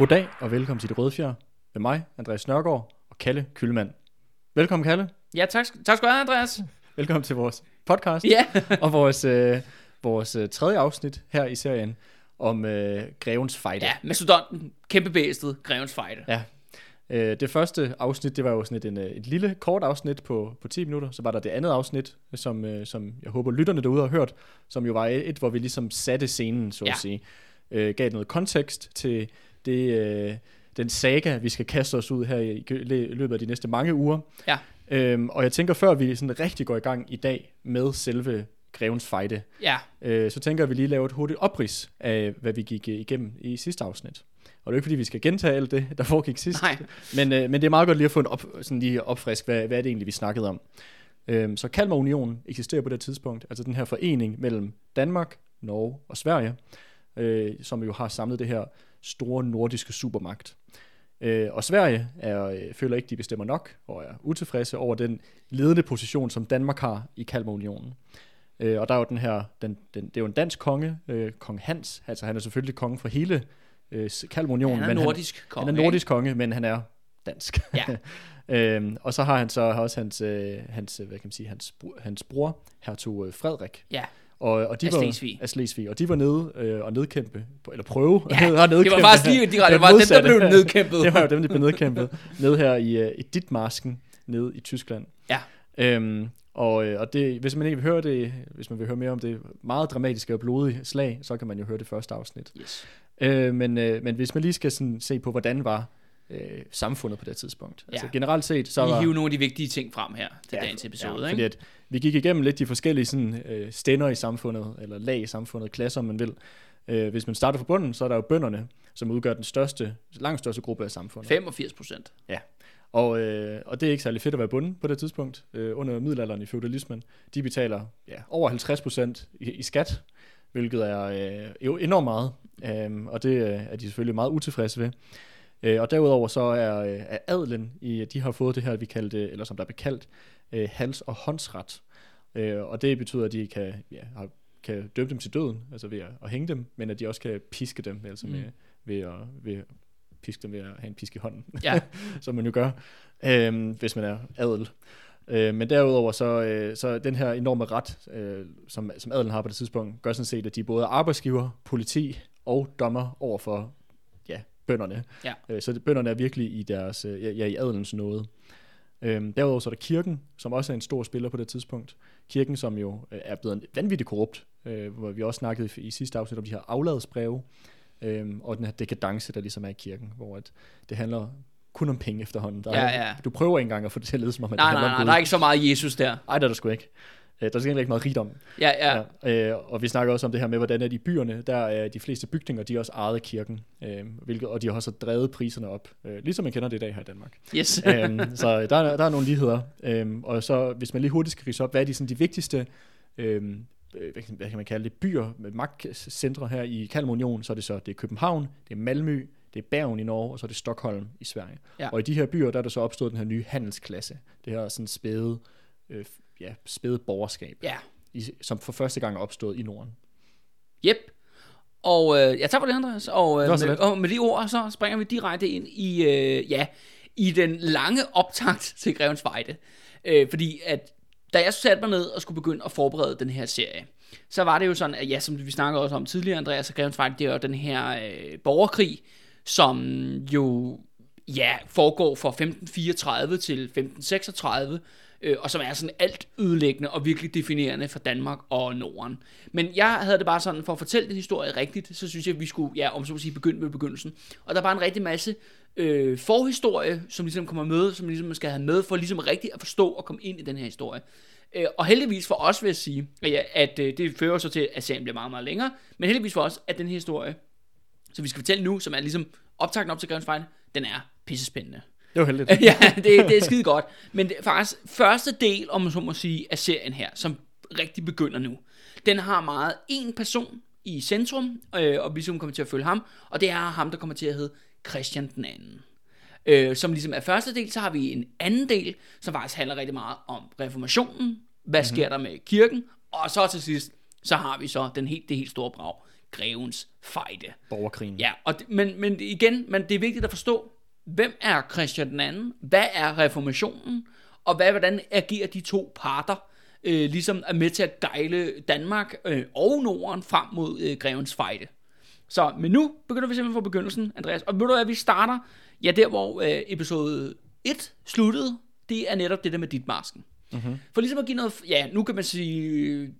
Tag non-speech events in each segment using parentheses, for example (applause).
Goddag og velkommen til Det Røde Fjer med mig, Andreas Nørgaard og Kalle Kyllemand. Velkommen, Kalle. Ja, tak, tak skal du have, Andreas. (laughs) Velkommen til vores podcast Ja. (laughs) og vores, øh, vores øh, tredje afsnit her i serien om øh, Grevens Fejde. ja, Mastodonten, kæmpe bæstet, Grevens Fejde. Ja. Øh, det første afsnit, det var jo sådan et, en, øh, et lille, kort afsnit på, på 10 minutter. Så var der det andet afsnit, som, øh, som jeg håber lytterne derude har hørt, som jo var et, et hvor vi ligesom satte scenen, så at Ja. sige. Øh, gav noget kontekst til det, øh, den saga, vi skal kaste os ud her i, løbet af de næste mange uger. Ja. Øhm, og jeg tænker, før vi sådan rigtig går i gang i dag med selve Grevens Fejde, Ja, øh, så tænker vi lige laver et hurtigt oprids af, hvad vi gik øh, igennem i sidste afsnit. Og det er ikke, fordi vi skal gentage alt det, der foregik sidst. nej. Men, øh, men det er meget godt lige at få en op, sådan lige opfrisk, hvad, hvad er det egentlig, vi snakkede om. Øhm, så Kalmar Union eksisterer på det tidspunkt, altså den her forening mellem Danmark, Norge og Sverige, øh, som jo har samlet det her store nordiske supermagt. Øh, og Sverige er, øh, føler ikke, de bestemmer nok, og er utilfredse over den ledende position, som Danmark har i Kalmar Unionen. Øh, og der er jo den her, den, den, det er jo en dansk konge, øh, kong Hans, altså han er selvfølgelig konge for hele øh, Kalmar Unionen. Han er men nordisk konge, han er nordisk konge, men han er dansk. Ja. (laughs) øhm, og så har han så har også hans, øh, hans, øh, hvad kan man sige, hans, hans bror, hertug øh, Frederik. Ja, Og, og de Af var, Slesvig. Af Slesvig. Og de var nede øh, og nedkæmpe, eller prøve Ja, at nedkæmpe. det var faktisk lige direkte. Det var dem, der blev nedkæmpet. det var jo dem, der blev nedkæmpet. (laughs) nede her i, øh, i Ditmarsken, nede i Tyskland. Ja. Øhm, og, øh, og det, hvis man ikke vil høre det, hvis man vil høre mere om det meget dramatiske og blodige slag, så kan man jo høre det første afsnit. Yes. Øh, men, øh, men hvis man lige skal sådan se på, hvordan var øh, samfundet på det tidspunkt. Altså Ja. generelt set, så Vi var... hiver nogle af de vigtige ting frem her til Ja, dagens episode. ja, ikke? fordi at vi gik igennem lidt de forskellige sådan, øh, stænder i samfundet, eller lag i samfundet, klasser om man vil. Øh, hvis man starter fra bunden, så er der jo bønderne, som udgør den største, langt største gruppe af samfundet. 85 procent. Og, øh, og det er ikke særlig fedt at være bunden på det tidspunkt. Øh, under middelalderen i feudalismen, de betaler ja, over 50 procent i, i skat, hvilket er øh, jo enormt meget. Øh, og det øh, er de selvfølgelig meget utilfredse ved. Øh, og derudover så er, øh, er adlen, i, de har fået det her, vi kaldte, eller som der blev kaldt, øh, hals- og håndsret. Øh, og det betyder, at de kan, ja, har, kan dømme dem til døden, altså ved at, at hænge dem, men at de også kan piske dem, altså Mm. med, ved, at, ved at piske dem ved at have en pisk i hånden Ja, (laughs) som man jo gør, øh, hvis man er adel. Øh, men derudover så, øh, så den her enorme ret, øh, som, som adelen har på det tidspunkt, gør sådan set, at de er både arbejdsgiver, politi og dommer over for bønderne. Ja. Øh, så det, bønderne er virkelig i deres, øh, ja, ja, i adelens nåde. Øhm, derudover så er der kirken, som også er en stor spiller på det tidspunkt. Kirken, som jo øh, er blevet vanvittigt korrupt, øh, hvor vi også snakkede i, i sidste afsnit om de her afladsbreve, øhm, og den her dekadence, der ligesom er i kirken, hvor at det handler kun om penge efterhånden. Der Ja, er, ja. Du prøver ikke engang at få det til at lede som om, at nej, det nej, handler nej, om der er ikke så meget Jesus der. Ej, der er der sgu ikke. Øh, Der er ikke meget rigdom. Ja, ja. Ja, øh, og vi snakker også om det her med, hvordan er de byerne, der er de fleste bygninger, de er også ejet af kirken, øh, hvilket, og de har også drevet priserne op, øh, ligesom man kender det i dag her i Danmark. Yes. (laughs) øhm, så der, er- der er nogle ligheder. Øhm, og så, hvis man lige hurtigt skal rise op, hvad er de, sådan, de vigtigste øhm, øh, hvad, kan- man kalde det, byer med magtcentre her i Kalmar Union, så er det så det er København, det er Malmø, det er Bergen i Norge, og så er det Stockholm i Sverige. Ja. Og i de her byer, der er der så opstået den her nye handelsklasse. Det her sådan spæde, øh, ja, spæde borgerskab, Ja. i, som for første gang er opstået i Norden. Yep. Og øh, jeg tager for det, Andreas. Og, øh, med, og med de ord, så springer vi direkte ind i, øh, ja, i den lange optakt til Grevens Fejde. Øh, fordi at, da jeg satte mig ned og skulle begynde at forberede den her serie, så var det jo sådan, at ja, som vi snakkede også om tidligere, Andreas, så Grevens Fejde, det er jo den her øh, borgerkrig, som jo ja, foregår fra 1534 til 1536, øh, og som er sådan alt ødelæggende og virkelig definerende for Danmark og Norden. Men jeg havde det bare sådan, for at fortælle den historie rigtigt, så synes jeg, at vi skulle, ja, om så at sige, begynde med begyndelsen. Og der var en rigtig masse øh, forhistorie, som ligesom kommer med, som ligesom man skal have med, for ligesom rigtigt at forstå og komme ind i den her historie. Øh, og heldigvis for os vil jeg sige, at, ja, at øh, det fører så til, at serien bliver meget, meget længere, men heldigvis for os, at den her historie, som vi skal fortælle nu, som er ligesom optakten op til Grevens Fejde, Den er pissespændende. Det var heldigt. (laughs) ja, det, det er skide godt. Men det faktisk første del, om man så må sige, af serien her, som rigtig begynder nu, den har meget en person i centrum, øh, og vi som kommer til at følge ham, og det er ham, der kommer til at hedde Christian den anden. Øh, som ligesom er første del, så har vi en anden del, som faktisk handler rigtig meget om reformationen, hvad sker der med kirken, og så til sidst, så har vi så den helt, det helt store brag, grevens fejde. Borgerkrigen. Ja, og det, men, men igen, men det er vigtigt at forstå, hvem er Christian den anden? Hvad er reformationen? Og hvad, hvordan agerer de to parter, øh, ligesom er med til at gejle Danmark øh, og Norden frem mod øh, grevens fejde? Så, men nu begynder vi simpelthen fra begyndelsen, Andreas. Og ved du hvad, vi starter, ja, der hvor øh, episode 1 sluttede, det er netop det der med dit masken. Mm-hmm. For ligesom at give noget, ja, nu kan man sige,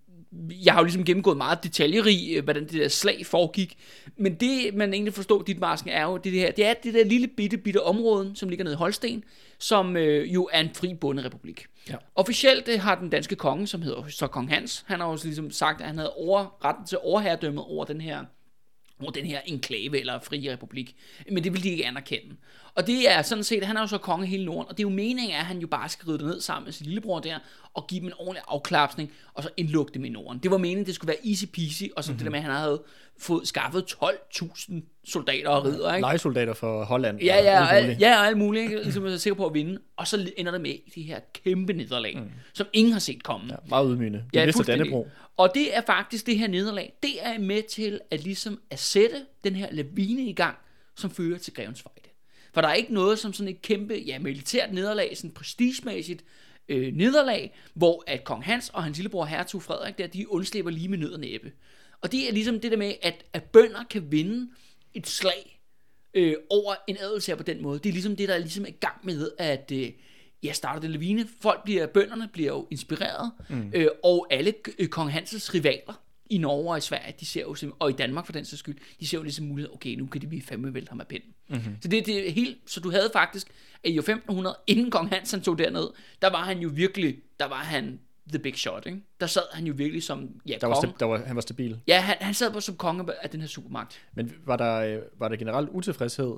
jeg har jo ligesom gennemgået meget detaljerig, øh, hvordan det der slag foregik, men det, man egentlig forstår, dit masken er jo det, her, det er det der lille bitte, bitte område, som ligger nede i Holsten, som øh, jo er en fri bonderepublik. Ja. Officielt det har den danske konge, som hedder så kong Hans, han har også ligesom sagt, at han havde over, retten til overherredømmet over den her over den her enklave eller fri republik. Men det vil de ikke anerkende. Og det er sådan set, han er jo så konge hele Norden, og det er jo meningen, at han jo bare skal ride ned sammen med sin lillebror der, og give dem en ordentlig afklapsning, og så indlukke dem i Norden. Det var meningen, det skulle være easy peasy, og så mm-hmm. det der med, at han havde fået skaffet 12.000 soldater og ridder, ikke? Lejesoldater fra Holland. Ja, ja, alt og, muligt. ja, og alt muligt, ikke? ligesom jeg er sikker på at vinde. Og så ender det med de her kæmpe nederlag, mm. som ingen har set komme. Ja, meget ydmygende. De Ja, fuldstændig. Dannebro. Og det er faktisk det her nederlag, det er med til at ligesom at sætte den her lavine i gang, som fører til grevens fejde. For der er ikke noget som sådan et kæmpe, ja, militært nederlag, sådan prestigemæssigt øh, nederlag, hvor at kong Hans og hans lillebror hertug Frederik, der, de undslipper lige med nød og næppe. Og det er ligesom det der med, at, at bønder kan vinde et slag øh, over en adelsherre på den måde. Det er ligesom det, der er ligesom i gang med, at øh, ja, starter det lavine. Folk bliver, bønderne bliver jo inspireret, mm. øh, og alle øh, kong Hanses rivaler i Norge og i Sverige, de ser jo og i Danmark for den sags skyld, de ser jo ligesom mulighed, okay, nu kan de blive fandme vælte ham af pinden. Mm-hmm. Så det, det er helt, så du havde faktisk, at i år 1500, inden kong Hans han tog derned, der var han jo virkelig, der var han the big shot, ikke? Der sad han jo virkelig som, ja, Der var, sta- der var, han var stabil. Ja, han, han sad på som konge af den her supermagt. Men var der, øh, var der generelt utilfredshed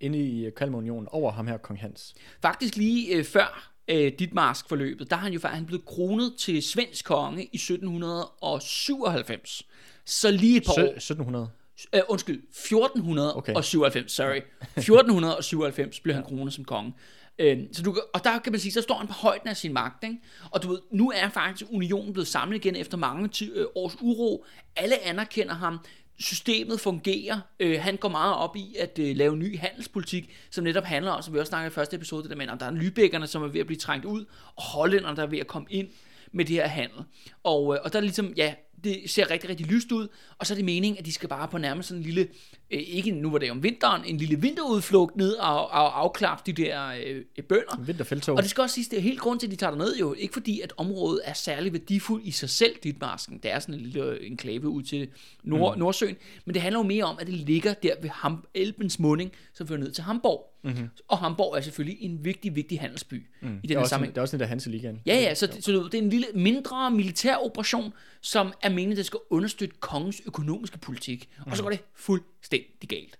inde i Kalmarunionen over ham her, kong Hans? Faktisk lige øh, før øh, dit mask forløbet, der er han jo faktisk han blev kronet til svensk konge i 1797. Så lige et par år. 1700. Øh, undskyld, 1497, Okay. sorry. (laughs) 1497 blev han kronet som konge. Øh, så du, og der kan man sige, så står han på højden af sin magt. Ikke? Og du ved, nu er faktisk unionen blevet samlet igen efter mange ti- øh, års uro. Alle anerkender ham. Systemet fungerer. Øh, han går meget op i at øh, lave ny handelspolitik, som netop handler om, som vi også snakkede i første episode, det der med, om der er lybækkerne, som er ved at blive trængt ud, og hollænderne, der er ved at komme ind med det her handel. Og, øh, og der er ligesom, ja, det ser rigtig, rigtig lyst ud, og så er det meningen, at de skal bare på nærmest sådan en lille, øh, ikke nu var det om vinteren, en lille vinterudflugt ned og, og afklappe de der øh, bønder. Vinterfeltog. Og det skal også siges, det er helt grund til, at de tager ned jo, ikke fordi, at området er særlig værdifuldt i sig selv, dit marsken. Det er sådan en lille enklave ud til Nord- mm. Nordsøen, men det handler jo mere om, at det ligger der ved Ham- Elbens munding, som fører ned til Hamburg. Mm-hmm. Og Hamburg er selvfølgelig en vigtig, vigtig handelsby mm. i den her sammenhæng. en- der er også den der Hanseligaen. Ja, ja, så, så det er en lille, mindre militær operation, som er meningen, der skal understøtte kongens økonomiske politik. Og så går det fuldstændig galt.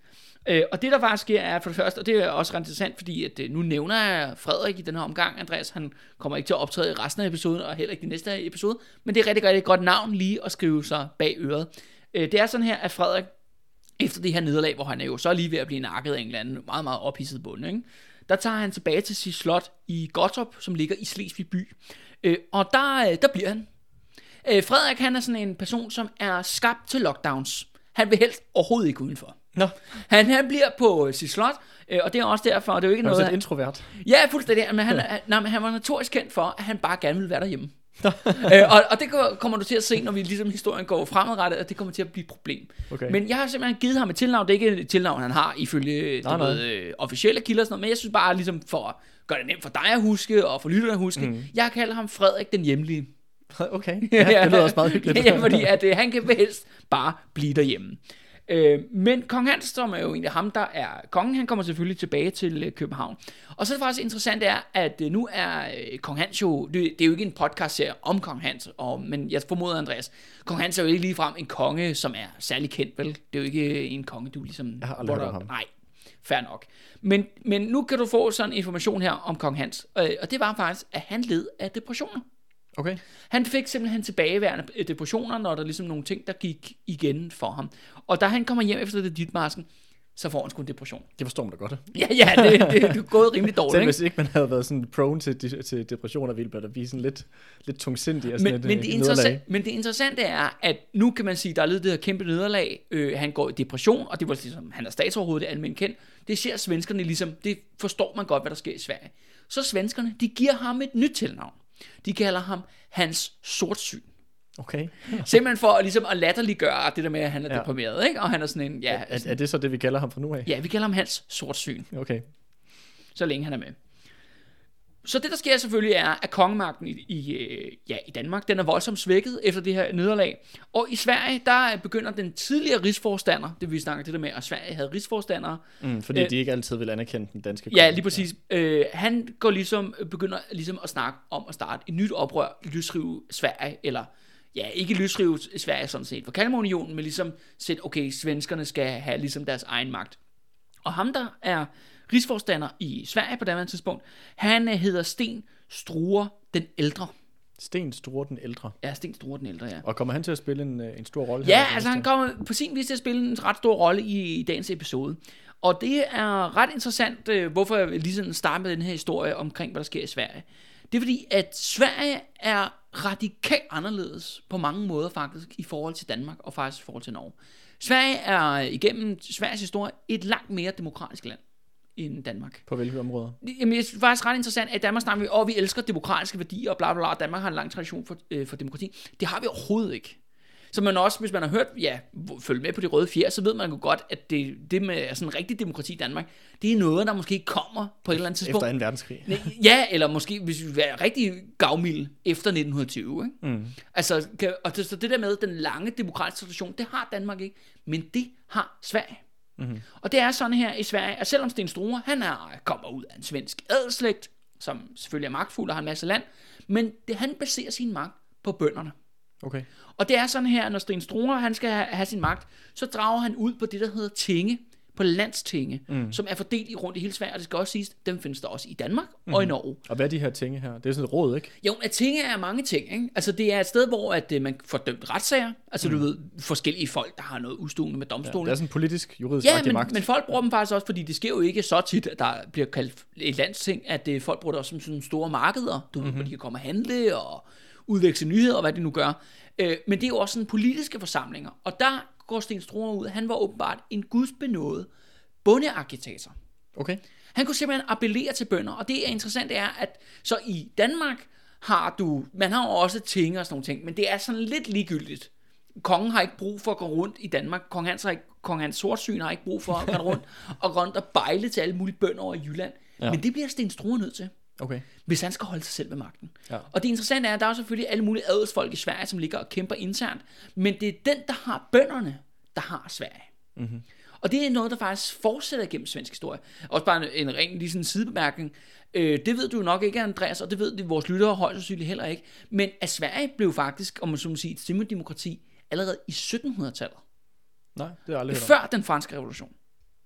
Øh, og det der faktisk sker er for det første, og det er også ret interessant, fordi at, øh, nu nævner jeg Frederik i den her omgang, Andreas, han kommer ikke til at optræde i resten af episoden, og heller ikke i næste episode, men det er rigtig, rigtig godt navn lige at skrive sig bag øret. Øh, det er sådan her, at Frederik, efter det her nederlag, hvor han er jo så lige ved at blive nakket af en eller anden meget, meget ophidset bonde, ikke? der tager han tilbage til sit slot i Gottorp, som ligger i Slesvig by. Øh, og der, øh, der bliver han. Øh, Frederik han er sådan en person, som er skabt til lockdowns. Han vil helst overhovedet ikke udenfor. Nå, Han, han bliver på øh, sit slot, øh, og det er også derfor, det er jo ikke er du noget... han- introvert? Ja, fuldstændig. Men han, han, nej, men han var notorisk kendt for, at han bare gerne ville være derhjemme. (laughs) øh, og, og det kommer du til at se, når vi ligesom historien går fremadrettet, at det kommer til at blive et problem. Okay. Men jeg har simpelthen givet ham et tilnavn. Det er ikke et tilnavn, han har ifølge Nej, nej. ved, øh, officielle kilder og sådan noget, men jeg synes bare ligesom for at gøre det nemt for dig at huske, og for lytterne at huske, mm. jeg kalder ham Frederik den hjemlige. (laughs) Okay, (laughs) ja, det lyder også meget hyggeligt. ja, fordi at, øh, han kan helst bare blive derhjemme. Øh, men kong Hans, som er jo egentlig ham, der er kongen, han kommer selvfølgelig tilbage til øh, København. Og så er det faktisk interessant er, at øh, nu er øh, kong Hans jo, det, det er jo ikke en podcast-serie om kong Hans, og, men jeg formoder, Andreas, kong Hans er jo ikke ligefrem en konge, som er særlig kendt, vel? Det er jo ikke en konge, du ligesom... Jeg har aldrig hørt om ham. Nej. Fair nok. Men, men nu kan du få sådan information her om kong Hans, øh, og det var faktisk, at han led af depressioner. Okay. Han fik simpelthen tilbageværende øh, depressioner, når der er ligesom nogle ting, der gik igen for ham. Og da han kommer hjem efter det dit masken, så får han sgu en depression. Det forstår man da godt. Ja, ja, det, det, det er gået rimelig dårligt, Selv hvis ikke man havde været sådan prone til, de- til depressioner, ville man da blive sådan lidt, lidt tungsindig af sådan Men, et, men, øh, det et nederlag. interessant, men det interessante er, at nu kan man sige, der er lidt det her kæmpe nederlag. Øh, han går i depression, og det var ligesom, han er statsoverhovedet, det er almindeligt kendt. Det ser svenskerne ligesom, det forstår man godt, hvad der sker i Sverige. Så svenskerne, de giver ham et nyt tilnavn. De kalder ham Hans Sortsyn. Okay. (laughs) Simpelthen for ligesom at latterliggøre det der med, at han er Ja. ja. deprimeret, ikke? Og han er sådan en, ja, Er, er det så det, vi kalder ham fra nu af? ja, vi kalder ham Hans Sortsyn. Okay. så længe han er med. Så det, der sker selvfølgelig, er, at kongemagten i, i, øh, ja, i Danmark, den er voldsomt svækket efter det her nederlag. Og i Sverige, der begynder den tidligere rigsforstander, det vi snakker det der med, at Sverige havde rigsforstandere. Mm, fordi Øh, de ikke altid vil anerkende den danske Ja, konge. lige præcis. Øh, han går ligesom, begynder ligesom at snakke om at starte et nyt oprør, løsrive Sverige, eller ja, ikke løsrive Sverige sådan set for Kalmarunionen, men ligesom sætte, okay, svenskerne skal have ligesom deres egen magt. Og ham, der er rigsforstander i Sverige på daværende tidspunkt, han øh, hedder Sten Struer den ældre. Sten Store den ældre. Ja, Sten Struer den ældre, ja. Og kommer han til at spille en, øh, en stor rolle Ja, her? altså han kommer på sin vis til at spille en ret stor rolle i, i dagens episode. Og det er ret interessant, øh, hvorfor jeg lige sådan starter med den her historie omkring, hvad der sker i Sverige. Det er fordi, at Sverige er radikalt anderledes på mange måder faktisk i forhold til Danmark og faktisk i forhold til Norge. Sverige er igennem Sveriges historie et langt mere demokratisk land end Danmark. På hvilke områder? Jamen, jeg synes faktisk ret interessant, at i Danmark snakker vi, at vi elsker demokratiske værdier og bla bla bla. Danmark har en lang tradition for, øh, for demokrati. Det har vi overhovedet ikke. Så man også, hvis man har hørt, ja, følge med på de røde fjer, så ved man jo godt, at det, det med sådan rigtig demokrati i Danmark, det er noget, der måske kommer på et eller andet tidspunkt. Efter 2. verdenskrig. Ja, eller måske, hvis vi være rigtig gavmild efter 1920. Ikke? Mm. Altså, kan, og det, så det der med den lange demokratiske tradition, det har Danmark ikke, men det har Sverige. Mm-hmm. Og det er sådan her i Sverige, at selvom Sten Struer, han er, kommer ud af en svensk adelslægt, som selvfølgelig er magtfuld og har en masse land, men det, han baserer sin magt på bønderne. Okay. Og det er sådan her, når Sten Struer, han skal have, have sin magt, så drager han ud på det, der hedder tinge, på landstinge, mm. som er fordelt i rundt i hele Sverige, og det skal også siges, dem findes der også i Danmark mm. og i Norge. Og hvad er de her ting her? Det er sådan et råd, ikke? Jo, at tinge er mange ting, ikke? Altså, det er et sted, hvor at, øh, man får dømt retssager, altså mm. du ved, forskellige folk, der har noget udstående med Ja, domstolen. det er sådan en politisk, juridisk Ja, men, magt. men folk bruger dem faktisk også, fordi det sker jo ikke så tit, at der bliver kaldt et landsting, at øh, folk bruger det også som sådan store markeder, du mm-hmm. ved, hvor de kan komme og handle og udveksle nyheder og hvad de nu gør. Øh, men det er jo også sådan politiske forsamlinger, og der går Sten Struer ud, han var åbenbart en gudsbenået bondeagitator. Okay. Han kunne simpelthen appellere til bønder, og det er interessant er, at så i Danmark har du, man har jo også ting og sådan nogle ting, men det er sådan lidt ligegyldigt. Kongen har ikke brug for at gå rundt i Danmark. Kong Hans, har ikke, Kong Hans Sortsyn har ikke brug for at gå rundt (laughs) og rundt og bejle til alle mulige bønder over i Jylland. Ja. Men det bliver Sten Struer nødt til, Okay. hvis han skal holde sig selv ved magten. Ja. Og det interessante er, at der er selvfølgelig alle mulige adelsfolk i Sverige, som ligger og kæmper internt. Men det er den, der har bønderne, der har Sverige. Mm-hmm. Og det er noget, der faktisk fortsætter gennem svensk historie. Også bare en, en ren lige sådan sidebemærkning. Øh, det ved du nok ikke, Andreas, og det ved de, vores lyttere højst sandsynligt heller ikke. Men at Sverige blev faktisk, om man så må sige, et stemmedemokrati allerede i 1700-tallet. Nej, det jeg aldrig. Før den franske revolution.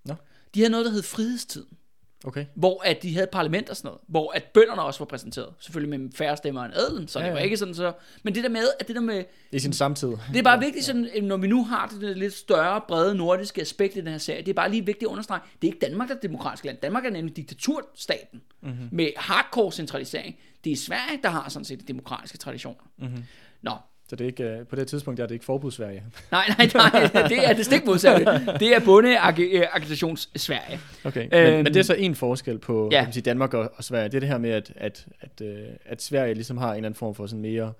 Nå. De havde noget, der hed frihedstiden. Okay. Hvor at de havde parlament og sådan noget. Hvor at bønderne også var præsenteret. Selvfølgelig med færre stemmer end adelen, så Ja, det var ja. ikke sådan så. Men det der med, at det der med, I sin samtid. det er bare vigtigt, sådan, når vi nu har det, lidt større, brede nordiske aspekt i den her serie, det er bare lige vigtigt at understrege, det er ikke Danmark, der er demokratisk land. Danmark er nemlig diktaturstaten mm-hmm. med hardcore centralisering. Det er Sverige, der har sådan set de demokratiske traditioner. Mm-hmm. Nå, Så det er ikke, øh, på det tidspunkt er det ikke forbudsværige. (laughs) nej, nej, nej, det er det stik modsatte. Det er bondeagitations Sverige. Okay. Men, Øhm, men det er så en forskel på ja. kan sige, Danmark og, og Sverige. Det er det her med, at, at, at, øh, at Sverige ligesom har en eller anden form for sådan mere,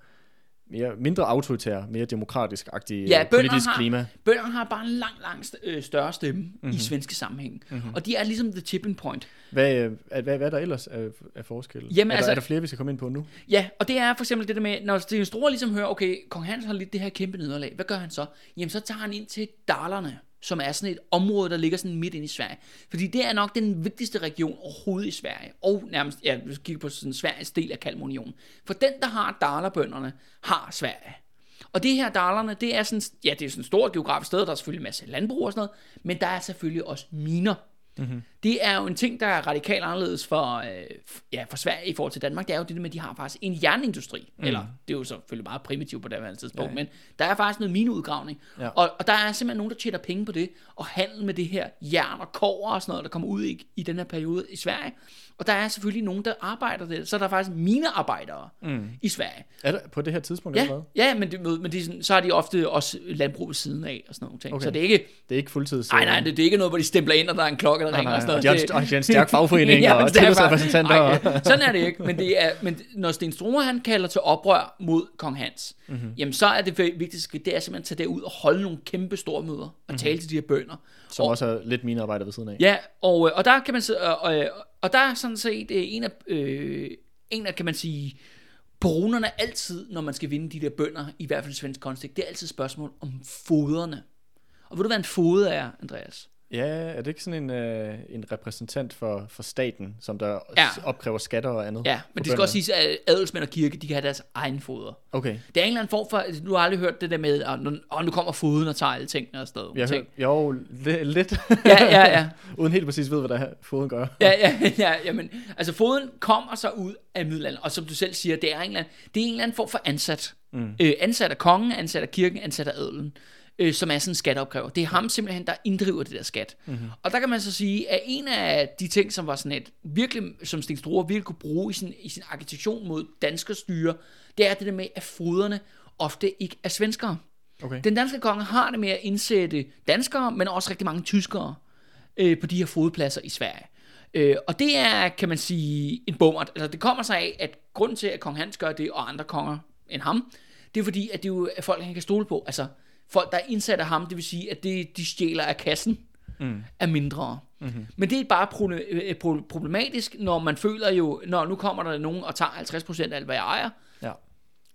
mere mindre autoritær, mere demokratisk-agtig Ja, bønder politisk har- klima. Bønderne har bare en lang, lang st- øh, større stemme mm-hmm. i svenske sammenhæng. Mm-hmm. Og de er ligesom the tipping point. Hvad, øh, hvad, hvad er der ellers af, af forskel? Jamen, er, der, altså- er der flere, vi skal komme ind på nu? Ja, og det er for eksempel det der med, når Sten Struer ligesom hører, okay, kong Hans har lidt det her kæmpe nederlag, hvad gør han så? Jamen, så tager han ind til Dalarne, som er sådan et område, der ligger sådan midt ind i Sverige. Fordi det er nok den vigtigste region overhovedet i Sverige, og nærmest, ja, hvis vi kigger på sådan Sveriges del af Kalmunionen. For den, der har Dalerbønderne, har Sverige. Og det her dalerne, det er sådan, ja, det er sådan et stort geografisk sted, der er selvfølgelig en masse landbrug og sådan noget, men der er selvfølgelig også miner. Mm-hmm. Det er jo en ting, der er radikalt anderledes for, øh, ja, for Sverige i forhold til Danmark. Det er jo det med, at de har faktisk en jernindustri. Mm. Eller, det er jo selvfølgelig meget primitivt på det her tidspunkt, ja. men der er faktisk noget mineudgravning. Ja. Og, og der er simpelthen nogen, der tjener penge på det, og handel med det her jern og kover og sådan noget, der kommer ud i, i den her periode i Sverige. Og der er selvfølgelig nogen, der arbejder det. Så er der faktisk minearbejdere mm. i Sverige. Er der på det her tidspunkt Ja, ja men, det, men det er sådan, så har de ofte også landbrug ved siden af og sådan nogle ting. Okay. Så det er ikke, Det er ikke fuldtids... nej, nej, det, det er ikke noget, hvor de stempler ind, og der er en klokke, der nej, ringer og sådan Og de Det- og de har en stærk fagforening (laughs) Ja, og er tillidsrepræsentanter. Ej, og- ja, sådan er det ikke, men, det er, men når Sten Struer han kalder til oprør mod kong Hans, Mhm. mm-hmm. jamen så er det vigtigste, det er simpelthen at tage derud og holde nogle kæmpe store møder og Mhm. tale til de her bønder. Som og, også er lidt mine arbejder ved siden af. Ja, og, øh, og der kan man og, og, og der er sådan set øh, en af, øh, en af, kan man sige, Baronerne altid, når man skal vinde de der bønder, i hvert fald i svensk kontekst, det er altid et spørgsmål om foderne. Og ved du, hvad en fode er, Andreas? Ja, er det ikke sådan en, øh, en repræsentant for, for staten, som der Ja. ja. opkræver skatter og andet? Ja, men det skal også siges, at adelsmænd og kirke, de kan have deres egen foder. Okay. Det er en eller anden form for, du har aldrig hørt det der med, at nu, åh, nu kommer foden og tager alle tingene og noget. Jeg ting. hører, jo, li- lidt. Ja, ja, ja. (laughs) Uden helt præcis ved, hvad der er, foden gør. Ja, ja, (laughs) ja, jamen, altså foden kommer så ud af middelalderen, og som du selv siger, det er en eller anden, det er en eller anden form for ansat. Mm. Øh, ansat af kongen, ansat af kirken, ansat af adelen, øh, som er sådan en skatteopkræver. Det er ham simpelthen, der inddriver det der skat. Mm-hmm. Og der kan man så sige, at en af de ting, som var sådan et, virkelig, som Sten Struer virkelig kunne bruge i sin, i sin agitation mod danske styre, det er det der med, at foderne ofte ikke er svenskere. Okay. Den danske konge har det med at indsætte danskere, men også rigtig mange tyskere øh, på de her fodpladser i Sverige. Øh, og det er, kan man sige, en bummer. Altså, det kommer sig af, at grunden til, at kong Hans gør det, og andre konger end ham, det er fordi, at det jo er folk, han kan stole på. Altså, folk, der er indsat af ham, det vil sige, at det, de stjæler af kassen, mm. er mindre. Mm-hmm. Men det er bare øh, pro- problematisk, når man føler jo, når nu kommer der nogen og tager 50% af alt, hvad jeg ejer, Ja.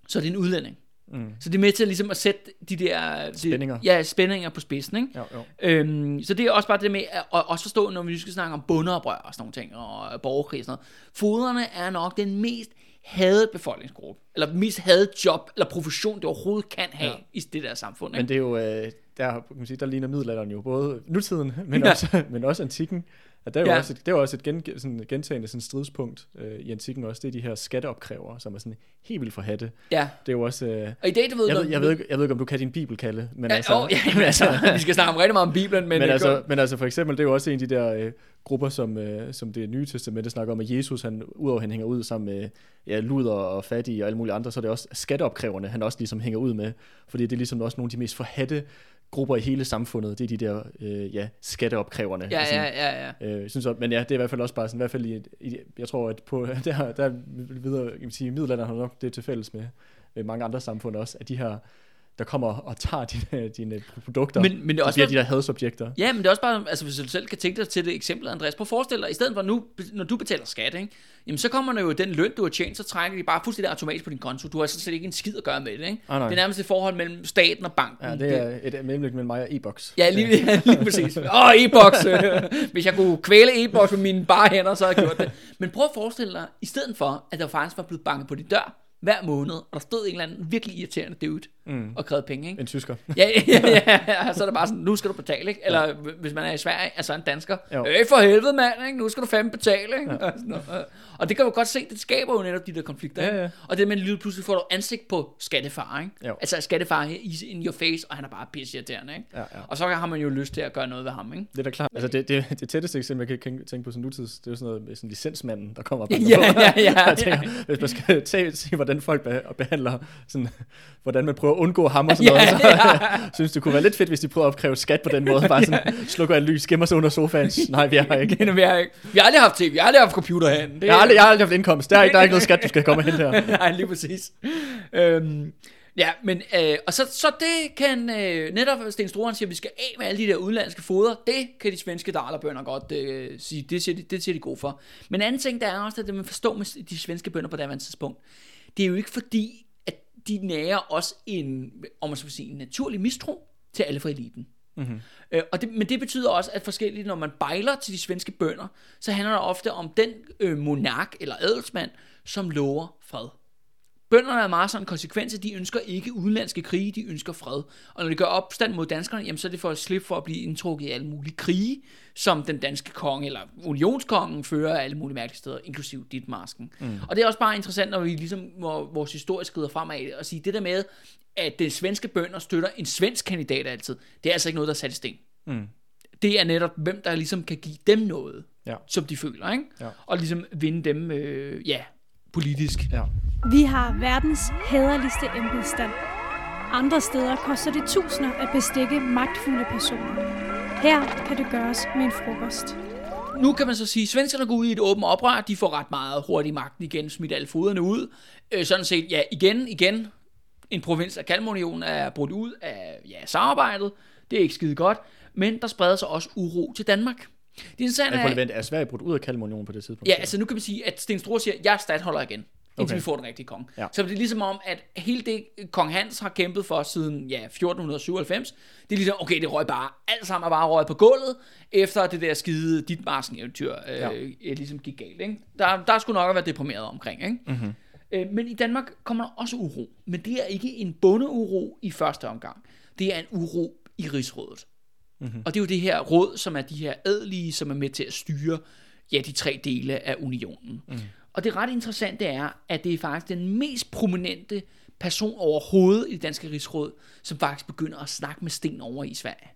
så er det en udlænding. Mm. Så det er med til ligesom at sætte de der... Spændinger. De, ja, spændinger på spidsen, ikke? Jo, jo. Øhm, så det er også bare det med at at også forstå, når vi skal snakke om bundeoprør og sådan nogle ting, og borgerkrig og sådan noget. Foderne er nok den mest hadet befolkningsgruppe, eller mest hadet job, eller profession, det overhovedet kan have ja. i det der samfund. Ikke? Men det er jo, øh, der, kan man sige, der ligner middelalderen jo både nutiden, men, Ja. også, (laughs) men også antikken. At der er jo Ja. ja. også et, det er jo også et gen, sådan gentagende sådan stridspunkt øh, i antikken også. Det er de her skatteopkrævere, som er sådan helt vildt for hatte. Ja, Det er jo også... Øh, og i dag, du ved... jeg, ved, jeg, ved ikke, jeg ved ikke, om du kan din bibel, Kalle, men Ja, altså... åh, ja, men altså, (laughs) vi skal snakke om rigtig meget om Bibelen, men, men, altså, men altså for eksempel, det er jo også en af de der øh, grupper, som, øh, som det nye testamente snakker om, at Jesus, han, udover han hænger ud sammen med ja, luder og fattige og alle mulige andre, så er det også skatteopkræverne, han også ligesom hænger ud med, fordi det er ligesom også nogle af de mest forhatte grupper i hele samfundet, det er de der øh, ja, skatteopkræverne. ja, sådan, ja, ja, ja. Øh, jeg synes, at, men ja, det er i hvert fald også bare sådan, i hvert fald i, i jeg tror, at på, (laughs) der, der videre, jeg vil sige, middelalderen har nok det til fælles med, med mange andre samfund også, at de her, der kommer og tager dine, dine produkter, Men- men det er så også bliver noget- de der hadsobjekter. Ja, men det er også bare, altså hvis du selv kan tænke dig til det eksempel, Andreas, prøv at forestille dig, i stedet for nu, når du betaler skat, ikke? Jamen så kommer der jo den løn, du har tjent, så trækker de bare fuldstændig automatisk på din konto. Du har sådan set ikke en skid at gøre med det, ikke? Nej. det er nærmest et forhold mellem staten og banken. Ja, det er et mellemlæg mellem mig og e-boks. Ja, lige, (laughs) ja, lige præcis. Åh, oh, e-boks. (laughs) Hvis jeg kunne kvæle e-boks med mine bare hænder, så havde jeg gjort det. Men prøv at forestille dig, i stedet for, at der faktisk var blevet banket på din dør hver måned, og der stod en eller anden virkelig irriterende dude mm. og krævede penge, ikke? En tysker. (laughs) Ja, ja, ja, ja, så er det bare sådan, nu skal du betale, ikke? Eller ja. hvis man er i Sverige, altså en dansker, Jo. øh for helvede mand, ikke? nu skal du fandme betale, ikke? Ja. Og, sådan noget. og det kan du godt se, det skaber jo netop de der konflikter, Ja, ikke? ja. Og det med lige pludselig får du ansigt på skattefar, ikke? Jo. Altså skattefar is in your face, og han er bare pisseirriterende, ikke? Ja, ja. Og så har man jo lyst til at gøre noget ved ham, ikke? Det er da klart. Altså det, det, det tætteste eksempel, jeg kan tænke på sådan nutids, det er jo sådan noget med sådan licensmanden, der kommer banker Ja, ja, (laughs) ja, Jeg tænker, hvis man skal se, hvordan folk be- behandler, sådan, hvordan man prøver at undgå ham og sådan Ja, noget, så (laughs) synes det kunne være lidt fedt, hvis de prøver at opkræve skat på den måde. Bare (laughs) sådan, slukker et lys, gemmer sig under sofaen. Nej, vi har ikke. (laughs) Vi har ikke. Vi har aldrig haft tv, vi har aldrig haft computer herinde. Det Jeg har aldrig, jeg har aldrig haft indkomst. Der er, ikke, der er ikke noget skat, du skal komme hen her. Nej, lige præcis. Øhm, ja, men øh, og så, så det kan øh, netop Sten Strueren siger, at vi skal af med alle de der udenlandske foder. Det kan de svenske dalerbønder godt øh, sige. Det siger, de, det siger de god for. Men en anden ting, der er også, at det man forstår med de svenske bønder på det tidspunkt, det er jo ikke fordi, de nærer også en, om man skal sige, en naturlig mistro til alle fra eliten. Mm-hmm. Øh, og det, men det betyder også, at forskelligt, når man bejler til de svenske bønder, så handler det ofte om den øh, monark eller adelsmand, som lover fred. Bønderne er meget sådan konsekvenser, de ønsker ikke udenlandske krige, de ønsker fred. Og når de gør opstand mod danskerne, jamen så er det for at slippe for at blive indtrukket i alle mulige krige, som den danske konge eller unionskongen fører alle mulige mærkelige steder, inklusiv dit masken. Mm. Og det er også bare interessant, når vi ligesom, hvor vores historie skrider fremad, og sige det der med, at det svenske bønder støtter en svensk kandidat altid, det er altså ikke noget, der er sat i sten. Mm. Det er netop, hvem der ligesom kan give dem noget, Ja. som de føler, ikke? Ja. Og ligesom vinde dem, øh, ja, politisk. Ja. Vi har verdens hæderligste embedsstand. Andre steder koster det tusinder at bestikke magtfulde personer. Her kan det gøres med en frokost. Nu kan man så sige, at svenskerne går ud i et åbent oprør, de får ret meget hurtigt magten igen, smidt alle foderne ud. Øh, sådan set, ja, igen, igen, en provins af Kalmarunionen er brudt ud af ja, samarbejdet. Det er ikke skide godt, men der spreder sig også uro til Danmark. Det interessante er, vent, er Sverige brudt ud af Kalmarunionen på det tidspunkt? ja, altså nu kan man sige, at Sten Store siger, jeg er stadholder igen, indtil Okay. vi får den rigtige konge. Ja. Så det er ligesom om, at hele det, kong Hans har kæmpet for siden ja, 1497, det er ligesom, okay, det røg bare, alt sammen er bare røget på gulvet, efter det der skide dit eventyr øh, Ja. ja. ligesom gik galt. Ikke? Der, der skulle nok have været deprimeret omkring. Ikke? Mhm. Øh, men i Danmark kommer der også uro. Men det er ikke en bondeuro i første omgang. Det er en uro i rigsrådet. Mm-hmm. Og det er jo det her råd, som er de her adelige, som er med til at styre ja, de tre dele af unionen. Mm. Og det ret interessante er, at det er faktisk den mest prominente person overhovedet i det danske rigsråd, som faktisk begynder at snakke med Sten over i Sverige.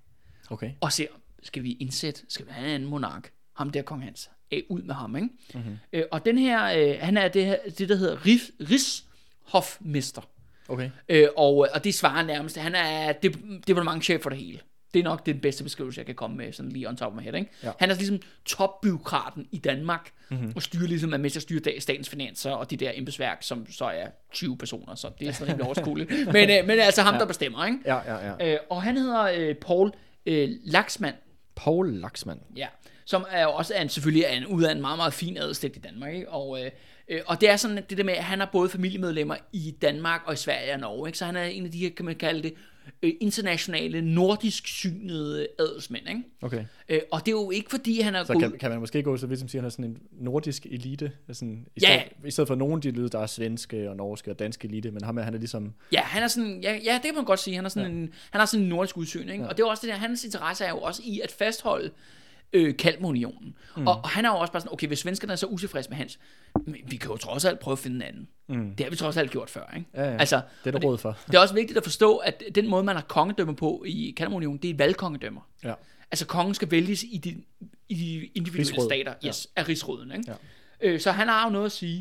Okay. Og ser, skal vi indsætte, skal vi have en anden monark? Ham der, kong Hans. Æ, ud med ham, ikke? Mm-hmm. Øh, og den her, øh, han er det, her, det der hedder Rif, Rigshofmester. Okay. Øh, og, og det svarer nærmest, han er de, departementchef for det hele. Det er nok den bedste beskrivelse, jeg kan komme med, sådan lige on top of my head, ikke? Ja. Han er ligesom topbyråkraten i Danmark, mm-hmm. og styrer ligesom, at styre da- statens finanser, og de der embedsværk, som så er 20 personer, så det er sådan rimelig overskueligt. (laughs) men, øh, men altså ham, ja. der bestemmer, ikke? Ja, ja, ja. Øh, og han hedder øh, Paul øh, Laxman, Paul Laxman. Ja, som er jo også er en, selvfølgelig er en, ud af en meget, meget fin adelslægt i Danmark. Ikke? Og, øh, øh, og det er sådan at det der med, at han har både familiemedlemmer i Danmark og i Sverige og Norge. Ikke? Så han er en af de her, kan man kalde det, øh, internationale, nordisk synede adelsmænd. Ikke? Okay. Øh, og det er jo ikke fordi, han er Så kan, kan man måske gå så vidt som siger, at han er sådan en nordisk elite, sådan, i, Ja. stedet, i stedet for nogen de lyder, der er svenske og norske og danske elite, men ham er, han er ligesom, Ja, han er sådan, ja, ja, det kan man godt sige. Han er sådan, ja. en, han har sådan en nordisk udsyn, ikke? Ja. Og det er også det der, hans interesse er jo også i at fastholde øh, Kalmarunionen. Mm. Og, og, han er jo også bare sådan, okay, hvis svenskerne er så utilfredse med hans, men vi kan jo trods alt prøve at finde en anden. Mm. Det har vi trods alt gjort før, ikke? Ja, ja. Altså, det er og der råd for. Det er også vigtigt at forstå, at den måde, man har kongedømme på i Kalmarunionen, det er valgkongedømmer. Ja. Altså, kongen skal vælges i de, i de individuelle Rigsråd. stater yes, af rigsråden. Ikke? Ja. Øh, så han har jo noget at sige.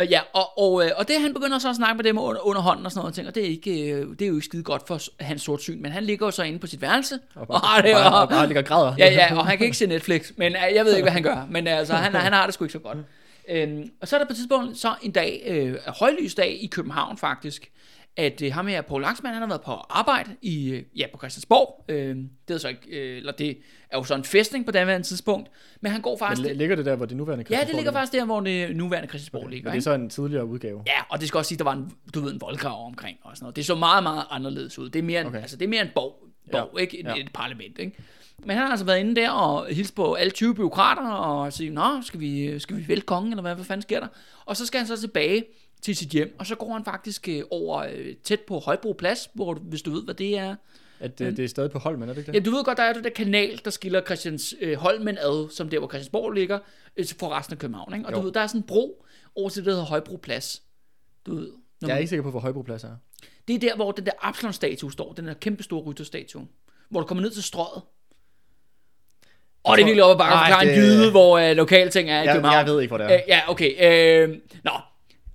Øh, Ja, og, og, øh, og det han begynder så at snakke med dem under, under hånden og sådan noget, og det er, ikke, øh, det er jo ikke skide godt for hans sortsyn, men han ligger jo så inde på sit værelse, og, og har det, og, og, og, bare ligger og græder. ja, ja, og han kan ikke se Netflix, men øh, jeg ved ikke, hvad han gør, men altså, han, han har det sgu ikke så godt. (laughs) Øhm, og så er der på et tidspunkt så en dag, øh, højlysdag i København faktisk, at øh, ham her, Paul Langsman, han har været på arbejde i, øh, ja, på Christiansborg. Øh, det er så ikke, øh, eller det er jo så en festning på daværende tidspunkt, men han går Men faktisk... li- ligger det der, hvor det nuværende ja, det Christiansborg ligger faktisk der, hvor det nuværende Christiansborg Okay. ligger. Men det er så en tidligere udgave. Ja, og det skal også sige, at der var en, du ved, en voldgrav omkring og sådan noget. Det så meget, meget anderledes ud. Det er mere, okay. Okay. altså, det er mere en borg, borg Ja, ikke? Et, ja. et, parlament, ikke? Men han har altså været inde der og hilst på alle 20 byråkrater og sige, nå, skal vi, skal vi vælge kongen, eller hvad, hvad fanden sker der? Og så skal han så tilbage til sit hjem, og så går han faktisk øh, over øh, tæt på Højbro Plads, hvor, du- hvis du ved, hvad det er. At det, det er stadig på Holmen, er det ikke det? Ja, du ved godt, der er det der kanal, der skiller Christians øh, Holmen ad, som der, hvor Christiansborg ligger, øh, for resten af København. Ikke? Og du Jo. ved, der er sådan en bro over til det, der hedder Højbro Plads. Du ved, Jeg er man- ikke sikker på, hvor Højbro Plads er. det er der, hvor den der Absalon-statue står. Den der kæmpe store rytterstatue. Hvor du kommer ned til strøget. Og det er virkelig op bakke at forklare en gyde, hvor uh, lokalting er i Jeg, København. jeg ved ikke, hvor det er. Øh, ja, okay. Øh, nå,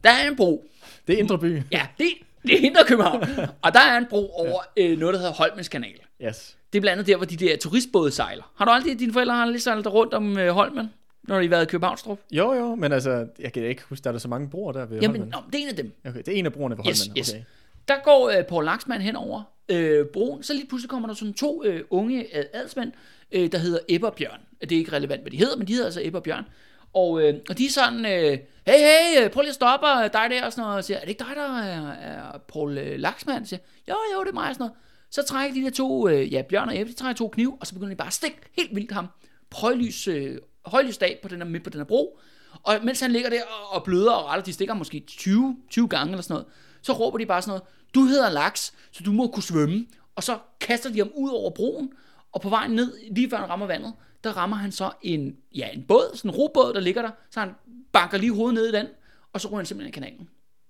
der er en bro. Det er Indre By. Ja, det, det er Indre København. og der er en bro over øh, noget, der hedder Holmens Kanal. Yes. Det er blandt andet der, hvor de der turistbåde sejler. Har du aldrig, dine forældre har aldrig sejlet rundt om øh, Holmen, når de har været i Københavnstrup? Jo, jo, men altså, jeg kan ikke huske, der er der så mange broer der ved Jamen, Holmen. nå, det er en af dem. Okay, det er en af broerne ved Yes, Holmen. yes. Okay. Der går øh, Paul Laxman henover øh, broen, så lige pludselig kommer der sådan to øh, unge øh, adelsmænd, øh, der hedder Ebbe og Bjørn. Det er ikke relevant, hvad de hedder, men de hedder altså Ebbe og Bjørn. Og, øh, og de er sådan, øh, hey, hey, øh, prøv lige at stoppe øh, dig der, og sådan noget, og siger, er det ikke dig, der er, er Paul øh, Laxman? siger, jo, jo, det er mig, og sådan noget. Så trækker de der to, øh, ja, Bjørn og Ebbe, de trækker to kniv, og så begynder de bare at stikke helt vildt ham. På højlys, øh, højlysdag på den her, midt på den her bro, Og mens han ligger der og, og bløder og retter, de stikker måske 20, 20 gange eller sådan noget, så råber de bare sådan noget, du hedder laks, så du må kunne svømme. Og så kaster de ham ud over broen, og på vejen ned, lige før han rammer vandet, der rammer han så en, ja, en båd, sådan en robåd, der ligger der, så han banker lige hovedet ned i den, og så ryger han simpelthen i kanalen.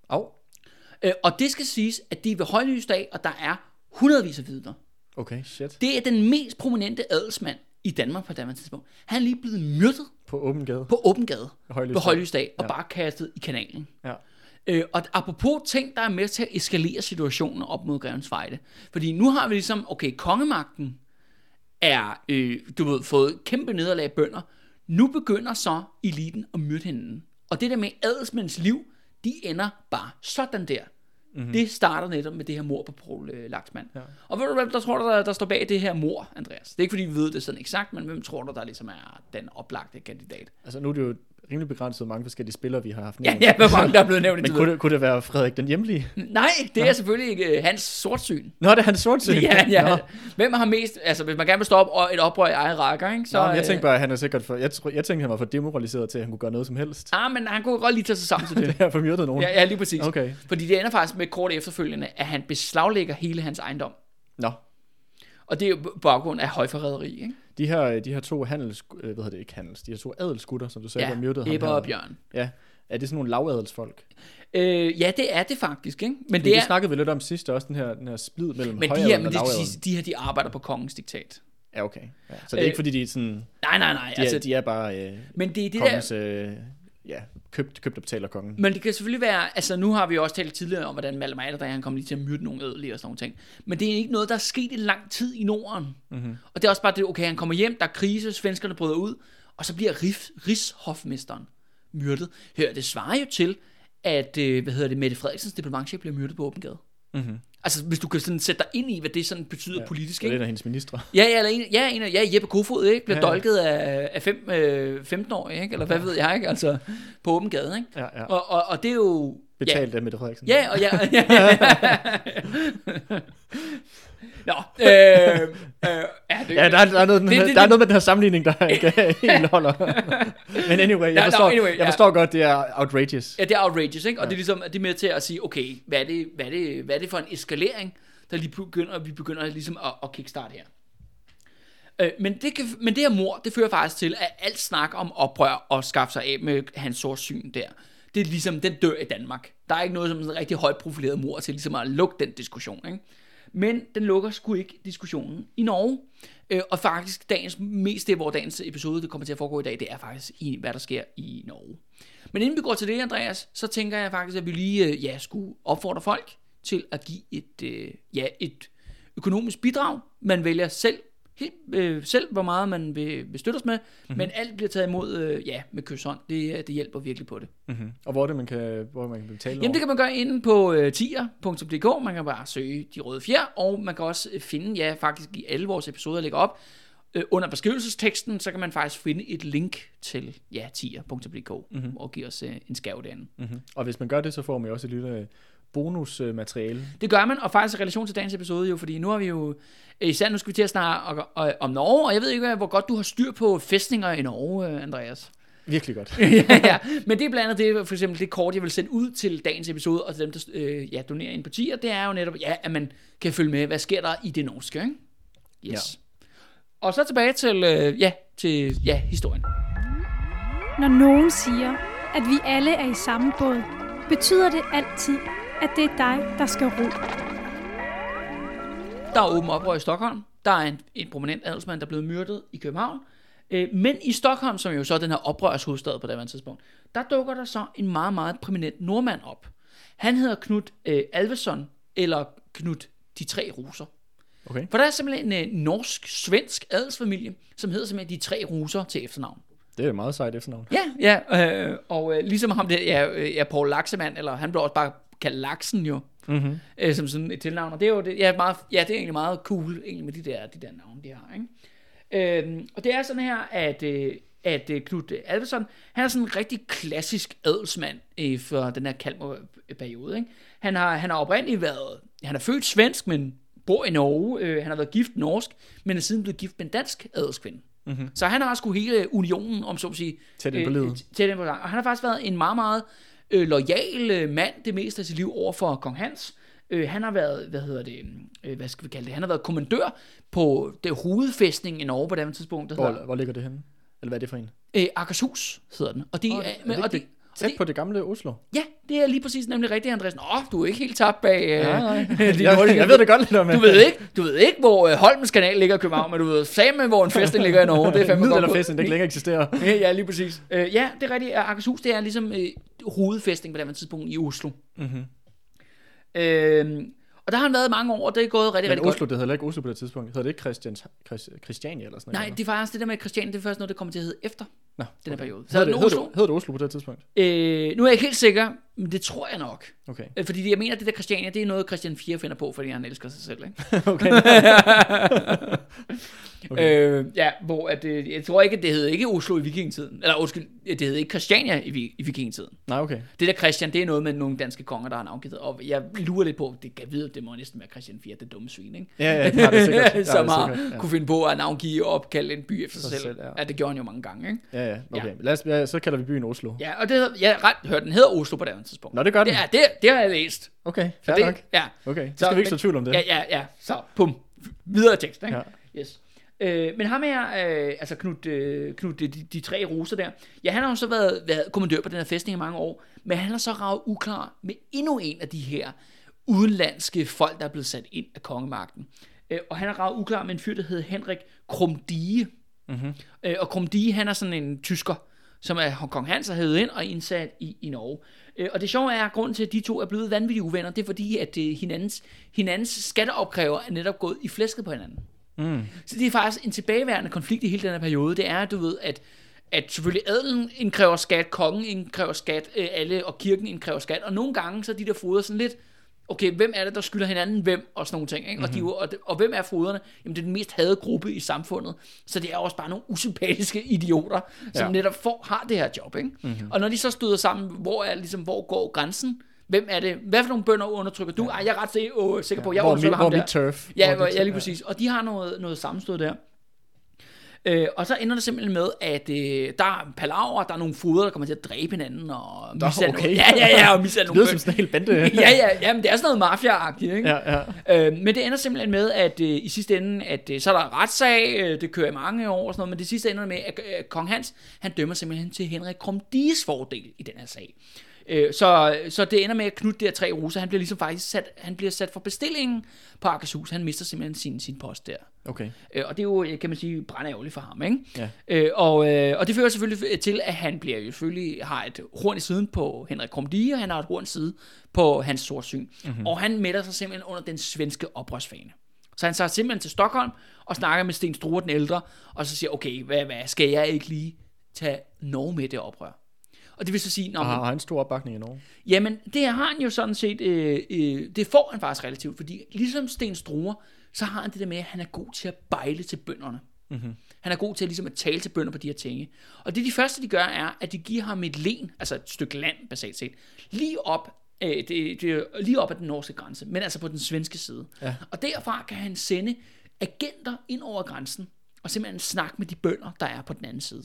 Au. Øh, og det skal siges, at det er ved højlysdag, og der er hundredvis af vidner. Okay, shit. Det er den mest prominente adelsmand i Danmark på det tidspunkt. Han er lige blevet myrdet På åben gade. på åben gade Højlysdag. på højlysdag og Ja. bare kastet i kanalen. Ja. Øh, og apropos ting, der er med til at eskalere situationen op mod Grevens Fejde. Fordi nu har vi ligesom, okay, kongemagten er, øh, du ved, fået kæmpe nederlag af bønder. Nu begynder så eliten at myrde hinanden. Og det der med adelsmænds liv, de ender bare sådan der. Mm-hmm. Det starter netop med det her mor på Poul øh, Laksmand. Ja. Og ved du hvad, der tror du, der, der står bag det her mor, Andreas? Det er ikke fordi, vi ved det sådan eksakt, men hvem tror du, der ligesom er den oplagte kandidat? Altså nu er det jo rimelig begrænset, hvor mange forskellige spillere, vi har haft Ja, nævnt. ja, hvor mange der er blevet nævnt (laughs) Men kunne det, kunne det være Frederik den Hjemlige? Nej, det er selvfølgelig ikke øh, hans sortsyn. Nå, det er hans sortsyn. (laughs) Ja, ja. Nå. Hvem har mest, altså hvis man gerne vil stoppe og et oprør i egen rækker, ikke? Så, Nå, jeg øh, tænkte bare, at han er sikkert for... Jeg, tror, jeg tænkte, han var for demoraliseret til, at han kunne gøre noget som helst. Ah, men han kunne godt lige tage sig sammen til (laughs) Det det. har formyrdet nogen. ja, ja, lige præcis. Okay. Fordi det ender faktisk med kort efterfølgende, at han beslaglægger hele hans ejendom. Nå, Og det er jo på baggrund af højforræderi, ikke? de her, de her to handels... øh, Hvad hedder det? Ikke handels. De her to adelsgutter, som du sagde, der myrdede ham her. og Bjørn. Ja. Er det sådan nogle lavadelsfolk? Øh, ja, det er det faktisk, ikke? Men Det, det det er, snakkede vi lidt om sidst, også den her, den her splid mellem men de her, men det sige, de her, de arbejder på kongens diktat. Ja, okay. Ja. Så det er ikke Øh, fordi, de er sådan... Nej, nej, nej. De, altså, er, de er bare øh, men det er det der, kongens... Øh, ja, købt, købt og betaler kongen. Men det kan selvfølgelig være, altså nu har vi jo også talt tidligere om, hvordan Valdemar Atterdag, han kom lige til at myrde nogle ædelige og sådan nogle ting. Men det er ikke noget, der er sket i lang tid i Norden. Mm-hmm. Og det er også bare det, okay, han kommer hjem, der er krise, svenskerne bryder ud, og så bliver Rif, Rigshofmesteren myrdet. Hør, det svarer jo til, at, øh, hvad hedder det, Mette Frederiksens diplomatchef bliver myrdet på åben gade. Mm-hmm. Altså, hvis du kan sådan sætte dig ind i, hvad det sådan betyder ja, politisk, ikke? af hendes ministre. Ja, ja, eller en, ja, en, af- ja, Jeppe Kofod, ikke? Bliver Ja, ja, ja. dolket af, af fem, øh, 15-årige, ikke? Eller hvad ved jeg, ikke? Altså, på åben gade, ikke? Ja, ja. Og, og, og det er jo... ja, Betalt af Mette Frederiksen. Ja, og ja. ja. (laughs) (laughs) Nå, øh, øh, ja, det, Ja, der er, der, er noget, det, Det- der er noget med den her sammenligning, der (laughs) ikke helt holder. Men anyway, jeg Ja, nå, forstår, anyway, jeg ja. forstår godt, det er outrageous. ja, det er outrageous, ikke? Og det er ligesom, det er med til at sige, okay, hvad er det, hvad er det, hvad er det for en eskalering, der lige begynder, vi begynder ligesom at, at kickstarte her. Øh, men, det kan, men det her mor, det fører faktisk til, at alt snak om oprør og skaffe sig af med hans sortsyn der, det er ligesom, den dør i Danmark. Der er ikke noget som en rigtig højt profileret mor til ligesom at lukke den diskussion, ikke? Men den lukker sgu ikke diskussionen i Norge. Øh, og faktisk dagens, mest det, hvor dagens episode det kommer til at foregå i dag, det er faktisk i, hvad der sker i Norge. Men inden vi går til det, Andreas, så tænker jeg faktisk, at vi lige øh, ja, skulle opfordre folk til at give et, øh, ja, et økonomisk bidrag. Man vælger selv, helt, øh, selv hvor meget man vil, vil støtte os med, mm-hmm. men alt bliver taget imod øh, ja, med kysshånd. Det, øh, det hjælper virkelig på det. Mm-hmm. Og hvor er det, man kan, hvor man kan betale Jamen det kan man gøre inde på øh, tier.dk. Man kan bare søge de røde fjer, og man kan også øh, finde, ja faktisk i alle vores episoder ligger op, øh, under beskrivelsesteksten, så kan man faktisk finde et link til ja, tier.dk mm-hmm. og give os øh, en skæv derinde. Mm-hmm. Og hvis man gør det, så får man jo også et lille bonusmateriale. Det gør man, og faktisk i relation til dagens episode jo, fordi nu har vi jo, øh, især nu skal vi til at snakke om Norge, og jeg ved ikke, hvor godt du har styr på fæstninger i Norge, øh, Andreas. Virkelig godt. (laughs) ja, ja, men det er blandt andet det, for eksempel det kort, jeg vil sende ud til dagens episode, og til dem, der øh, ja, donerer ind på tier, det er jo netop, ja, at man kan følge med, hvad sker der i det norske, ikke? Yes. Ja. Og så tilbage til, øh, ja, til, ja, historien. Når nogen siger, at vi alle er i samme båd, betyder det altid, at det er dig, der skal ro. Der er åben oprør i Stockholm. Der er en, en prominent adelsmand, der er blevet myrdet i København. Øh, men i Stockholm, som jo så er den her oprørshovedstad på det her tidspunkt, der dukker der så en meget, meget prominent nordmand op. Han hedder Knut øh, Alvesson, eller Knut de tre ruser. Okay. For der er simpelthen en øh, norsk-svensk adelsfamilie, som hedder simpelthen de tre ruser til efternavn. Det er et meget sejt efternavn. Ja, ja, øh, og øh, ligesom ham der, ja, øh, ja, Paul Laxemand, eller han blev også bare kaldt Laksen jo, Mm-hmm. øh, som sådan et tilnavn, og det er jo det, ja, meget, ja, det er egentlig meget cool, egentlig med de der, de der navne, de har, ikke? Øhm, og det er sådan her, at, øh, at øh, Knud Alvesson, han er sådan en rigtig klassisk adelsmand øh, for den her Kalmar-periode, ikke? Han har, han har oprindeligt været, han er født svensk, men bor i Norge, øh, han har været gift norsk, men er siden blevet gift med en dansk adelskvinde. Mm-hmm. Så han har sgu hele unionen, om så at sige. Tæt ind på livet. Tæt ind på livet. Og han har faktisk været en meget, meget øh, lojal øh, mand det meste af sit liv over for kong Hans. Øh, han har været, hvad hedder det, øh, hvad skal vi kalde det, han har været kommandør på det hovedfæstning i Norge på det tidspunkt. Der Hvor, hedder, hvor ligger det henne? Eller hvad er det for en? øh, Akershus hedder den. Og de, oh, er men, det og de, Tæt på det gamle Oslo. ja, det er lige præcis nemlig rigtigt, Andreasen. Åh, oh, du er ikke helt tabt bag... Øh, nej. (laughs) jeg, jeg ved det godt lidt om. Du ved ikke, du ved ikke hvor øh, Holmens kanal ligger i København, men du ved fandme, hvor en fæstning ligger i Norge. Det er fandme (laughs) godt. Middelalderfesten, der ikke længere eksisterer. Ja, ja, lige præcis. Ja, det er rigtigt. Akershus, det er ligesom hovedfæstning på det her tidspunkt i Oslo. Mhm. Øh, og der har han været mange år, og det er gået rigtig, Men rigtig Oslo, det hedder ikke Oslo på det tidspunkt. Hedder det ikke Christians, Christ, Christiania eller sådan godt. noget? Nej, det er faktisk det der med Christian, det er først noget, det kommer til at hedde efter Nå, den her periode. Så er det, hedder, Oslo. det, det Oslo på det tidspunkt? Øh, nu er jeg ikke helt sikker, men det tror jeg nok. Okay. Øh, Fordi jeg mener, at det der Christiania, det er noget, Christian 4 finder på, fordi han elsker sig selv. Ikke? (laughs) okay. (laughs) Okay. Øh, ja, hvor at, øh, jeg tror ikke, at det hed ikke Oslo i vikingetiden. Eller undskyld, det hed ikke Christiania i, i vikingetiden. Nej, okay. Det der Christian, det er noget med nogle danske konger, der har navngivet. Og jeg lurer lidt på, det kan vide, det må næsten være Christian 4, det dumme svin, ikke? Ja, ja, det har det sikkert. (laughs) Som har det sikkert. kunne finde på at navngive og opkalde en by efter sig Sig selv. selv, ja. Ja, det gjorde han jo mange gange, ikke? Ja, ja, okay. Lad os, ja, så kalder vi byen Oslo. Ja, og det hedder, jeg ret hørt, den hedder Oslo på det andet tidspunkt. Nå, det gør den. Ja, det, det har jeg læst. Okay, fair det, nok. Ja, Okay, så Så- skal vi ikke men- så tvivl om det. ja, ja, ja. Så, pum. Videre tekst, ikke? Ja. Yes. Øh, men ham her, øh, altså Knud, øh, Knud de, de, tre roser der, ja, han har jo så været, været kommandør på den her fæstning i mange år, men han har så ravet uklar med endnu en af de her udenlandske folk, der er blevet sat ind af kongemagten. Øh, og han har ravet uklar med en fyr, der hedder Henrik Krumdige. Mm-hmm. Øh, og Krumdige, han er sådan en tysker, som er kong Hans har hævet ind og indsat i, i Norge. Øh, og det sjove er, at grunden til, at de to er blevet vanvittige uvenner, det er fordi, at øh, hinandens, hinandens skatteopkræver er netop gået i flæsket på hinanden. Mm. Så det er faktisk en tilbageværende konflikt i hele den her periode. Det er, du ved, at, at selvfølgelig adelen indkræver skat, kongen indkræver skat, øh, alle og kirken indkræver skat, og nogle gange så er de der foder sådan lidt, okay, hvem er det, der skylder hinanden hvem, og sådan nogle ting. Ikke? Mm-hmm. Og, de, jo- og, og hvem er foderne? Jamen, det er den mest hadede gruppe i samfundet. Så det er også bare nogle usympatiske (laughs) idioter, som Ja. ja. netop får, har det her job. Ikke? Mm-hmm. Og når de så støder sammen, hvor, er, ligesom, hvor går grænsen? Hvem er det? Hvad for nogle bønder undertrykker du? Ja. Ej, jeg er ret sikker, på, jeg hvor, undertrykker ham der. turf. Ja, Hvor ja, lige præcis. Og de har noget, noget sammenstød der. Øh, og så ender det simpelthen med, at øh, der er palaver, der er nogle foder, der kommer til at dræbe hinanden, og Nå, okay. nogle, ja, ja, ja, og mishandle (laughs) Det lyder nogle som sådan en hel bande. (laughs) ja, ja, ja, men det er sådan noget mafia-agtigt, ikke? ja, ja. Øh, men det ender simpelthen med, at øh, i sidste ende, at øh, så er der retssag, øh, det kører i mange år og sådan noget, men det sidste ender med, at øh, kong Hans, han dømmer simpelthen til Henrik Krumdiges fordel i den her sag. Øh, så, så det ender med, at Knud der tre roser, han bliver ligesom faktisk sat, han bliver sat for bestillingen på Akershus. Han mister simpelthen sin, sin post der. Okay. Øh, og det er jo, kan man sige, brændærgerligt for ham, ikke? Ja. Øh, og, øh, og det fører selvfølgelig til, at han bliver jo selvfølgelig har et horn i siden på Henrik Krumdige, og han har et horn i side på hans sortsyn. Mm-hmm. Og han melder sig simpelthen under den svenske oprørsfane. Så han tager simpelthen til Stockholm og snakker med Sten Struer den ældre, og så siger, okay, hvad, hvad skal jeg ikke lige tage Norge med det oprør? Og det vil så sige, Og har, han stor opbakning i Norge? Jamen, det har han jo sådan set, øh, øh, det får han faktisk relativt, fordi ligesom Sten Struer, så har han det der med, at han er god til at bejle til bønderne. Mm-hmm. Han er god til at, ligesom at tale til bønder på de her ting. Og det de første, de gør, er, at de giver ham et len, altså et stykke land, basalt set, lige op, øh, det, det, lige op ad den norske grænse, men altså på den svenske side. Ja. Og derfra kan han sende agenter ind over grænsen, og simpelthen snakke med de bønder, der er på den anden side.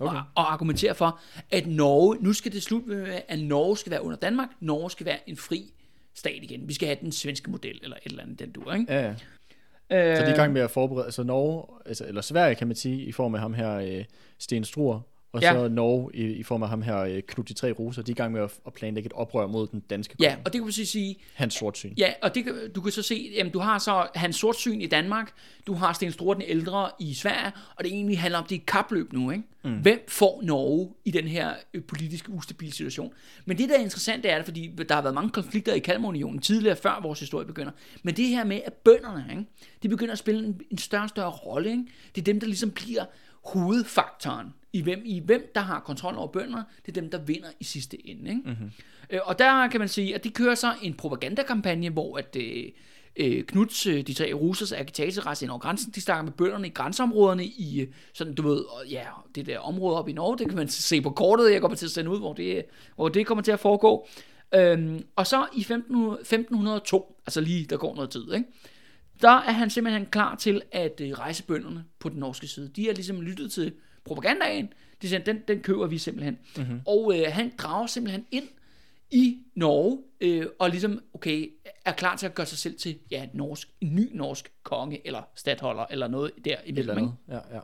Okay. Og, og argumentere for, at Norge, nu skal det slut med, at Norge skal være under Danmark, Norge skal være en fri stat igen. Vi skal have den svenske model, eller et eller andet, den du, ikke? Ja, ja. Øh, Så de er i gang med at forberede, altså Norge, altså, eller Sverige kan man sige, i form af ham her, øh, Sten Struer, og Ja. så Norge i, i form af ham her, øh, Knud de tre roser, de er i gang med at, at planlægge et oprør mod den danske Ja, konge. og det kan man så sige, Hans sortsyn. Ja, og det, du kan så se, jamen, du har så hans sortsyn i Danmark, du har Sten Struer den ældre i Sverige, og det egentlig handler om, det er et kapløb nu, ikke? Mm. Hvem får Norge i den her øh, politiske ustabile situation? Men det, der er interessant, det er fordi der har været mange konflikter i Kalmarunionen tidligere, før vores historie begynder. Men det her med, at bønderne, ikke? de begynder at spille en, en større og større rolle. Ikke? Det er dem, der ligesom bliver hovedfaktoren i hvem, i hvem der har kontrol over bønderne. Det er dem, der vinder i sidste ende. Ikke? Mm-hmm. Øh, og der kan man sige, at de kører så en propagandakampagne, hvor at, øh, øh, Knuds, øh, de tre russers agitagerejse ind over grænsen, de snakker med bønderne i grænseområderne i, øh, sådan du ved, og ja, det der område op i Norge, det kan man se på kortet, jeg kommer til at sende ud, hvor det, hvor det kommer til at foregå. Øhm, og så i 15, 1502, altså lige, der går noget tid, ikke? Der er han simpelthen klar til at øh, rejse bønderne på den norske side. De har ligesom lyttet til propagandaen. De siger, den, den køber vi simpelthen. Mm-hmm. Og øh, han drager simpelthen ind i Norge, øh, og ligesom, okay, er klar til at gøre sig selv til, ja, norsk, en ny norsk konge, eller stadholder, eller noget der Et eller andet. Ja, ja.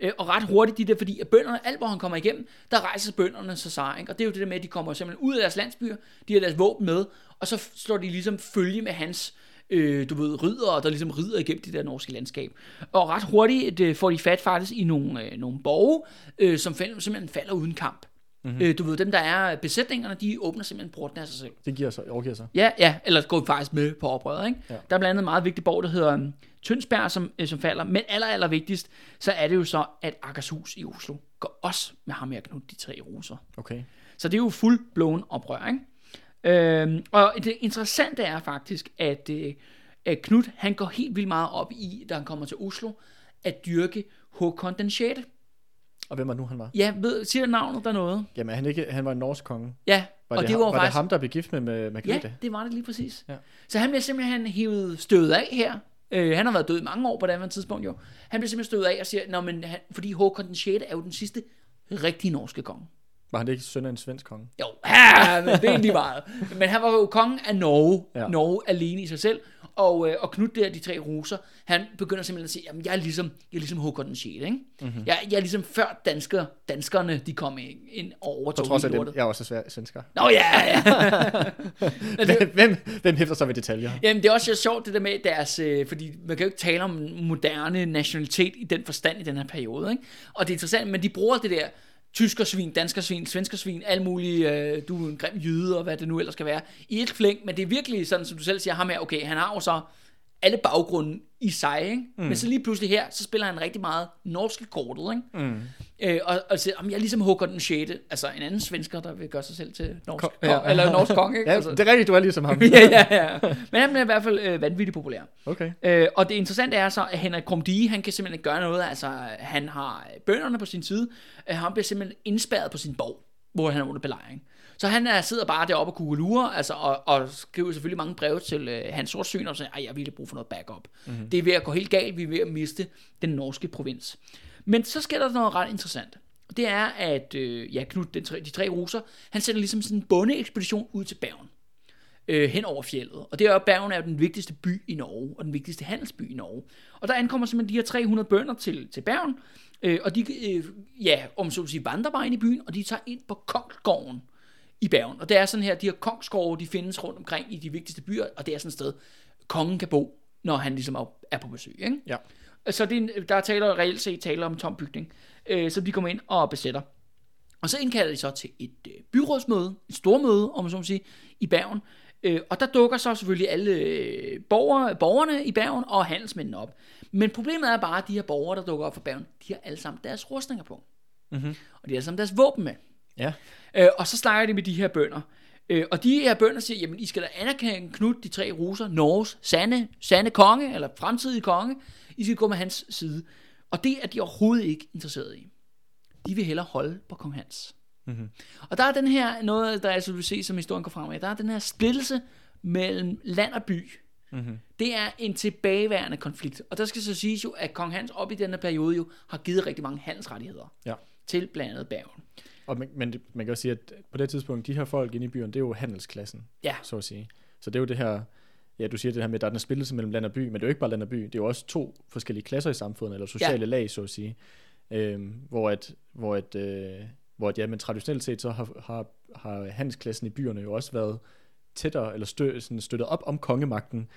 Øh, og ret hurtigt de der, fordi at bønderne, alt hvor han kommer igennem, der rejser bønderne sig sig, ikke? Og det er jo det der med, at de kommer simpelthen ud af deres landsbyer, de har deres våben med, og så slår de ligesom følge med hans, øh, du ved, ridere, der ligesom rider igennem det der norske landskab. Og ret hurtigt øh, får de fat faktisk i nogle, øh, nogle borge, øh, som simpelthen falder uden kamp. Mm-hmm. Øh, du ved, dem der er besætningerne, de åbner simpelthen porten af sig selv. Det giver sig, overgiver sig. Ja, ja, ellers går faktisk med på oprøret, ikke? Ja. Der er blandt andet en meget vigtig borg, der hedder um, Tønsberg, som, øh, som falder. Men aller, aller vigtigst, så er det jo så, at Akershus i Oslo går også med ham her Knud, de tre roser. Okay. Så det er jo fuldblåen oprør, ikke? Øhm, og det interessante er faktisk, at, øh, at Knud, han går helt vildt meget op i, da han kommer til Oslo, at dyrke Håkon den 6. Og hvem var nu, han var? Ja, ved, siger navnet der noget? Jamen, han, ikke, han var en norsk konge. Ja, Var, og det, det var, var faktisk... det ham, der blev gift med, med Margrethe? Ja, det var det lige præcis. Ja. Så han bliver simpelthen hævet støvet af her. Øh, han har været død i mange år på det andet tidspunkt jo. Han bliver simpelthen støvet af og siger, Nå, men han, fordi Håkon den 6. er jo den sidste rigtige norske konge. Var han ikke søn af en svensk konge? Jo, (laughs) ja, men det er lige meget. Men han var jo kongen af Norge. Ja. Norge alene i sig selv. Og, øh, og Knud der, de tre ruser, han begynder simpelthen at sige, jamen jeg er ligesom, jeg er ligesom Håkon den 6. Ikke? Mhm. Mm-hmm. Jeg, jeg er ligesom før dansker, danskerne, de kom ind og På overtog trods af det, jeg er også svær svensker. Nå ja, ja. (laughs) (laughs) Det, hvem, hvem hæfter sig ved detaljer? Jamen, det er også sjovt det der med deres, øh, fordi man kan jo ikke tale om moderne nationalitet i den forstand i den her periode, ikke? Og det er interessant, men de bruger det der tyskersvin, danskersvin, svenskersvin, alle mulige, øh, du er en grim jyde, og hvad det nu ellers skal være, i et flæng, men det er virkelig sådan, som du selv siger, ham her, okay, han har jo så alle baggrunde i sig, ikke? Mm. Men så lige pludselig her, så spiller han rigtig meget norske kortet, ikke? Mm. Øh, og, og siger, om jeg er ligesom Håkon den 6. Altså en anden svensker, der vil gøre sig selv til norsk, Ko- ja. ja. eller norsk konge, ikke? Ja, altså. det er rigtigt, du er ligesom ham. (laughs) ja, ja, ja. Men han bliver i hvert fald øh, vanvittigt populær. Okay. Øh, og det interessante er så, at Henrik Krumdige, han kan simpelthen ikke gøre noget. Altså, han har bønderne på sin side. Øh, han bliver simpelthen indspærret på sin borg, hvor han er under belejring. Så han er, sidder bare deroppe og kugelurer, altså, og, og skriver selvfølgelig mange breve til øh, hans sortsyn, og siger, at jeg har virkelig brug for noget backup. Mm-hmm. Det er ved at gå helt galt, vi er ved at miste den norske provins. Men så sker der noget ret interessant. Det er, at øh, ja, Knud, den tre, de tre ruser, han sender ligesom sådan en bondeekspedition ud til Bergen øh, hen over fjellet. Og det er jo, Bergen er jo den vigtigste by i Norge, og den vigtigste handelsby i Norge. Og der ankommer simpelthen de her 300 bønder til, til Bergen, øh, og de, øh, ja, om så at sige, vandrer bare ind i byen, og de tager ind på Kongsgården i Bergen. Og det er sådan her, de her kongsgårde, de findes rundt omkring i de vigtigste byer, og det er sådan et sted, kongen kan bo, når han ligesom er, på besøg. Ikke? Ja. Så det er, der taler reelt set taler om tom bygning, øh, som de kommer ind og besætter. Og så indkalder de så til et øh, byrådsmøde, et stormøde, om man så må sige, i Bergen. Øh, og der dukker så selvfølgelig alle øh, borgere, borgerne i Bergen og handelsmændene op. Men problemet er bare, at de her borgere, der dukker op for Bergen, de har alle sammen deres rustninger på. Mm-hmm. Og de har alle sammen deres våben med. Ja. Øh, og så snakker de med de her bønder. Øh, og de her bønder siger, jamen I skal da anerkende Knud, de tre ruser, Norges sande, sande konge, eller fremtidige konge. I skal gå med hans side. Og det er de overhovedet ikke interesseret i. De vil hellere holde på kong Hans. Mm-hmm. Og der er den her, noget der altså vil se, som historien går frem med, der er den her splittelse mellem land og by. Mm-hmm. Det er en tilbageværende konflikt. Og der skal så siges jo, at kong Hans op i denne periode jo har givet rigtig mange handelsrettigheder Ja. til blandt andet Bergen. Og man, men man kan også sige, at på det tidspunkt, de her folk inde i byen, det er jo handelsklassen, Ja. så at sige. Så det er jo det her, ja, du siger det her med, at der er den spillelse mellem land og by, men det er jo ikke bare land og by, det er jo også to forskellige klasser i samfundet, eller sociale ja. lag, så at sige. Øhm, hvor at, hvor at, øh, hvor at, ja, men traditionelt set, så har, har, har handelsklassen i byerne jo også været tættere, eller stø, sådan støttet op om kongemagten,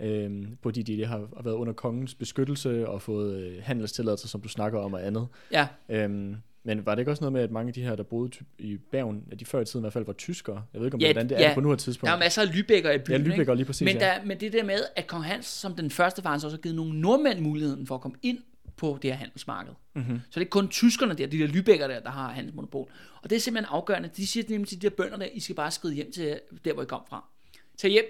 øhm, fordi de har har været under kongens beskyttelse og fået øh, handelstilladelser, som du snakker om og andet. Ja, Øhm, men var det ikke også noget med, at mange af de her, der boede i Bergen, at de før i tiden i hvert fald var tyskere? Jeg ved ikke, om Ja, ja, hvordan det ja. er på nuværende tidspunkt. der er masser af Lübecker i byen. ja, og lige præcis, Men, ja. der, men det der med, at kong Hans som den første faktisk også har givet nogle nordmænd muligheden for at komme ind på det her handelsmarked. Mm-hmm. Så det er ikke kun tyskerne der, de der Lübecker der, der har handelsmonopol. Og det er simpelthen afgørende. De siger nemlig til de der bønder der, I skal bare skride hjem til der, hvor I kom fra. Tag hjem,